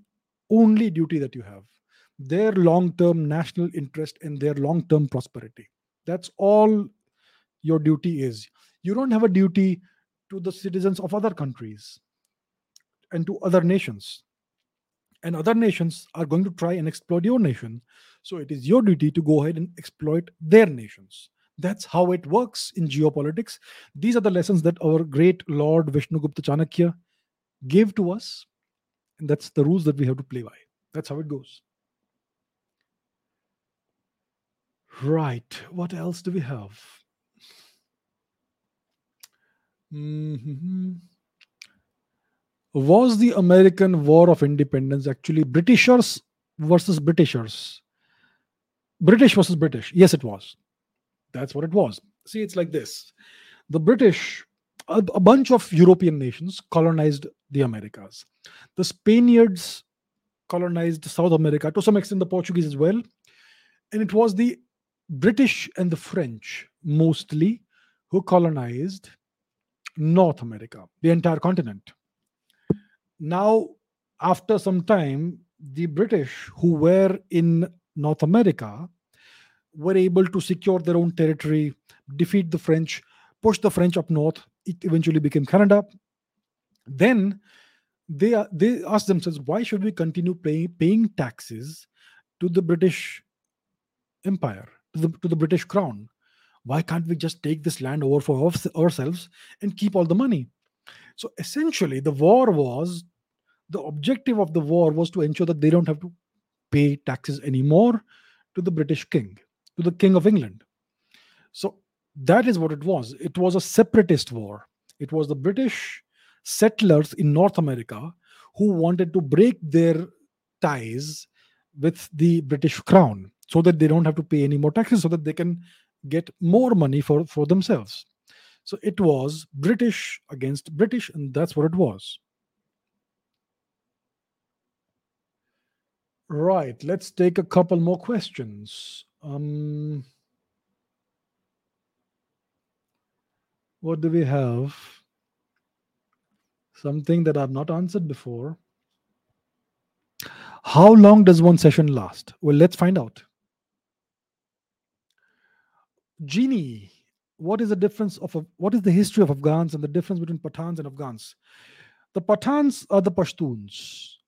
only duty that you have. Their long term national interest and their long term prosperity. That's all your duty is. You don't have a duty to the citizens of other countries and to other nations. And other nations are going to try and exploit your nation. So it is your duty to go ahead and exploit their nations. That's how it works in geopolitics. These are the lessons that our great Lord Vishnugupta Chanakya gave to us. And that's the rules that we have to play by. That's how it goes. Right. What else do we have? Mm-hmm. Was the American War of Independence actually Britishers versus Britishers? British versus British. Yes, it was. That's what it was. See, it's like this the British, a, a bunch of European nations colonized the Americas. The Spaniards colonized South America, to some extent, the Portuguese as well. And it was the British and the French mostly who colonized North America, the entire continent. Now, after some time, the British who were in North America were able to secure their own territory, defeat the French, push the French up north. It eventually became Canada. Then they they asked themselves, why should we continue pay, paying taxes to the British Empire, to the, to the British Crown? why can't we just take this land over for ourselves and keep all the money so essentially the war was the objective of the war was to ensure that they don't have to pay taxes anymore to the british king to the king of england so that is what it was it was a separatist war it was the british settlers in north america who wanted to break their ties with the british crown so that they don't have to pay any more taxes so that they can get more money for, for themselves. So it was British against British, and that's what it was. Right, let's take a couple more questions. Um, what do we have? Something that I've not answered before. How long does one session last? Well, let's find out. Genie, what is the difference of what is the history of Afghans and the difference between Pathans and Afghans? The Pathans are the Pashtuns.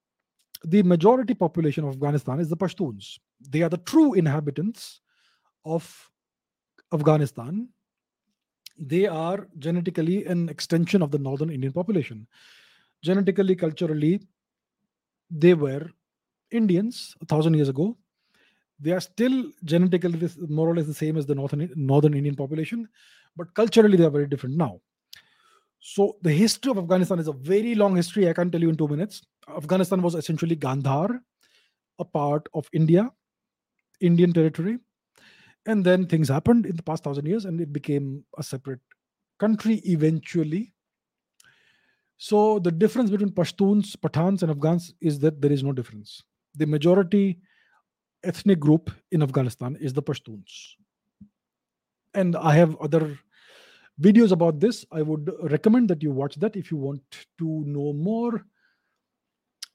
The majority population of Afghanistan is the Pashtuns. They are the true inhabitants of Afghanistan, they are genetically an extension of the northern Indian population. Genetically, culturally, they were Indians a thousand years ago. They are still genetically more or less the same as the northern northern Indian population, but culturally they are very different now. So the history of Afghanistan is a very long history. I can't tell you in two minutes. Afghanistan was essentially Gandhar, a part of India, Indian territory, and then things happened in the past thousand years, and it became a separate country eventually. So the difference between Pashtuns, Pathans, and Afghans is that there is no difference. The majority ethnic group in Afghanistan is the Pashtuns. And I have other videos about this. I would recommend that you watch that if you want to know more.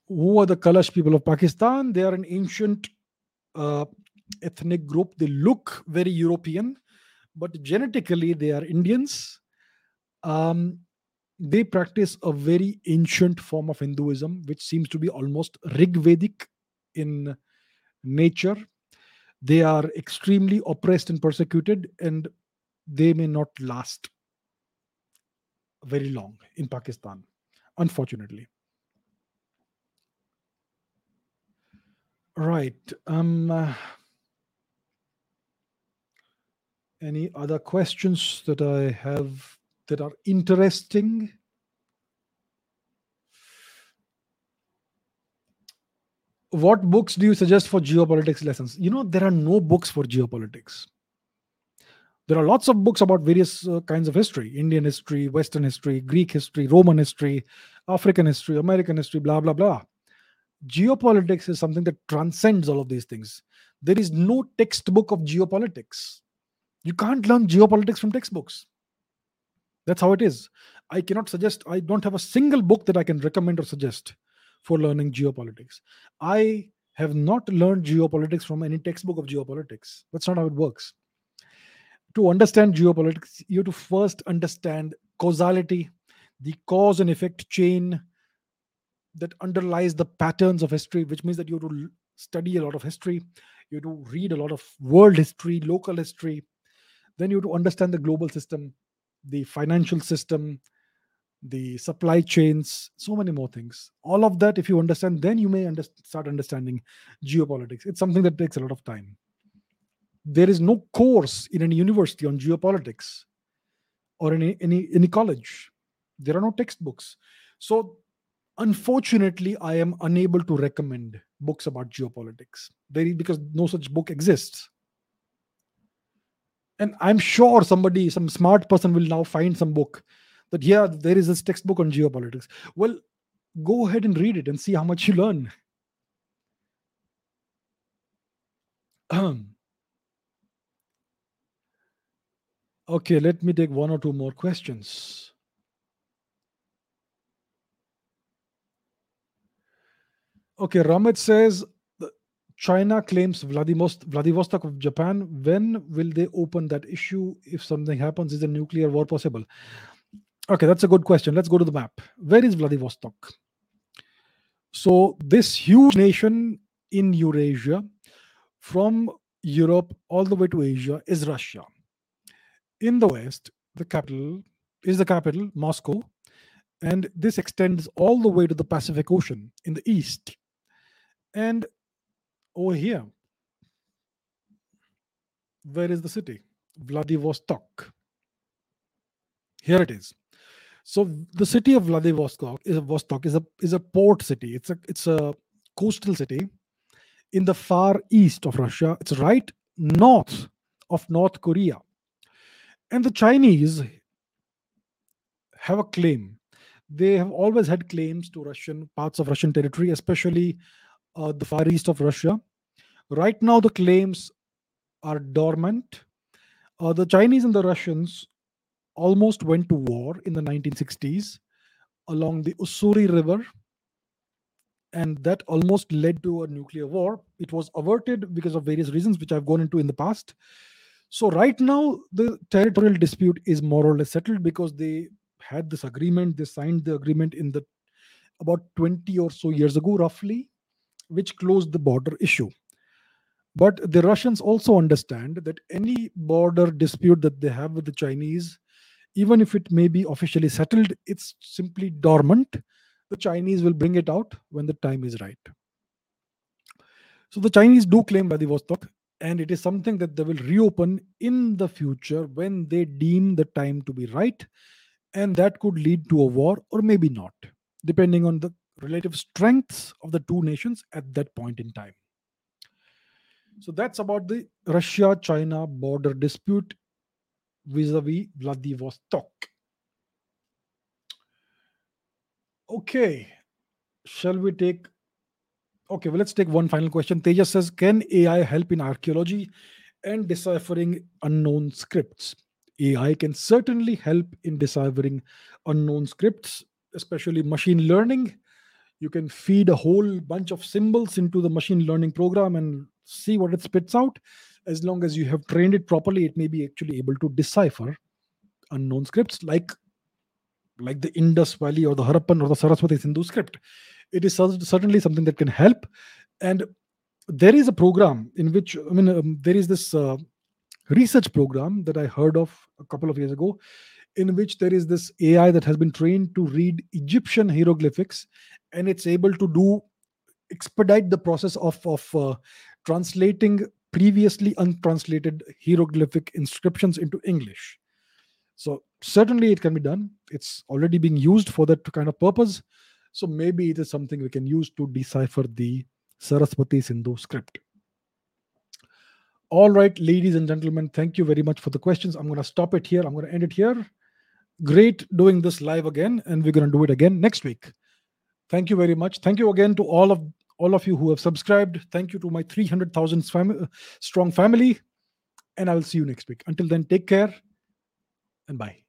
Who are the Kalash people of Pakistan? They are an ancient uh, ethnic group. They look very European, but genetically they are Indians. Um, they practice a very ancient form of Hinduism, which seems to be almost Rig Vedic in nature. They are extremely oppressed and persecuted, and they may not last very long in Pakistan, unfortunately. Right. Um, uh, any other questions that I have that are interesting? What books do you suggest for geopolitics lessons? You know, there are no books for geopolitics. There are lots of books about various uh, kinds of history Indian history, Western history, Greek history, Roman history, African history, American history, blah, blah, blah. Geopolitics is something that transcends all of these things. There is no textbook of geopolitics you can't learn geopolitics from textbooks. That's how it is. I cannot suggest, I don't have a single book that I can recommend or suggest for learning geopolitics. I have not learned geopolitics from any textbook of geopolitics. That's not how it works. To understand geopolitics, you have to first understand causality, the cause and effect chain that underlies the patterns of history, which means that you have to study a lot of history, you have to read a lot of world history, local history, then you have to understand the global system the financial system the supply chains so many more things. All of that if you understand then you may under- start understanding geopolitics. It's something that takes a lot of time. There is no course in any university on geopolitics or in any, any, any college. There are no textbooks. So unfortunately i am unable to recommend books about geopolitics. There because no such book exists. And i'm sure somebody some smart person will now find some book that yeah there is this textbook on geopolitics. Well go ahead and read it and see how much you learn. Okay let me take one or two more questions okay ramit says China claims Vladivostok of Japan. When will they open that issue? If something happens, is a nuclear war possible? Okay, that's a good question. Let's go to the map. Where is Vladivostok? So, this huge nation in Eurasia, from Europe all the way to Asia, is Russia. In the west, the capital is the capital, Moscow, and this extends all the way to the Pacific Ocean in the east. And over here. Where is the city? Vladivostok. Here it is. So the city of Vladivostok is a Vostok is a is a port city. It's a it's a coastal city in the far east of Russia. It's right north of North Korea. And the Chinese have a claim. They have always had claims to Russian parts of Russian territory, especially uh, the far east of Russia. Right now, the claims are dormant. Uh, the Chinese and the Russians almost went to war in the 1960s along the Ussuri River, and that almost led to a nuclear war. It was averted because of various reasons, which I've gone into in the past. So, right now, the territorial dispute is more or less settled because they had this agreement. They signed the agreement in the about 20 or so years ago, roughly, which closed the border issue. But the Russians also understand that any border dispute that they have with the Chinese, even if it may be officially settled, it's simply dormant. The Chinese will bring it out when the time is right. So the Chinese do claim Vladivostok, and it is something that they will reopen in the future when they deem the time to be right, and that could lead to a war or maybe not, depending on the relative strengths of the two nations at that point in time. So that's about the Russia China border dispute vis a vis Vladivostok. Okay, shall we take? Okay, well, let's take one final question. Tejas says Can AI help in archaeology and deciphering unknown scripts? AI can certainly help in deciphering unknown scripts, especially machine learning. You can feed a whole bunch of symbols into the machine learning program and see what it spits out. As long as you have trained it properly, it may be actually able to decipher unknown scripts like like the Indus Valley or the Harappan or the Saraswati Sindhu script. It is certainly something that can help. And there is a program in which, I mean, um, there is this uh, research program that I heard of a couple of years ago, in which there is this AI that has been trained to read Egyptian hieroglyphics and it's able to do expedite the process of, of uh, translating previously untranslated hieroglyphic inscriptions into English. So certainly it can be done. It's already being used for that kind of purpose. So maybe it is something we can use to decipher the Saraswati Sindhu script. All right, ladies and gentlemen, thank you very much for the questions. I'm going to stop it here. I'm going to end it here. Great doing this live again, and we're going to do it again next week. Thank you very much. Thank you again to all of all of you who have subscribed. Thank you to my 300,000 fam- strong family. And I will see you next week. Until then, take care and bye.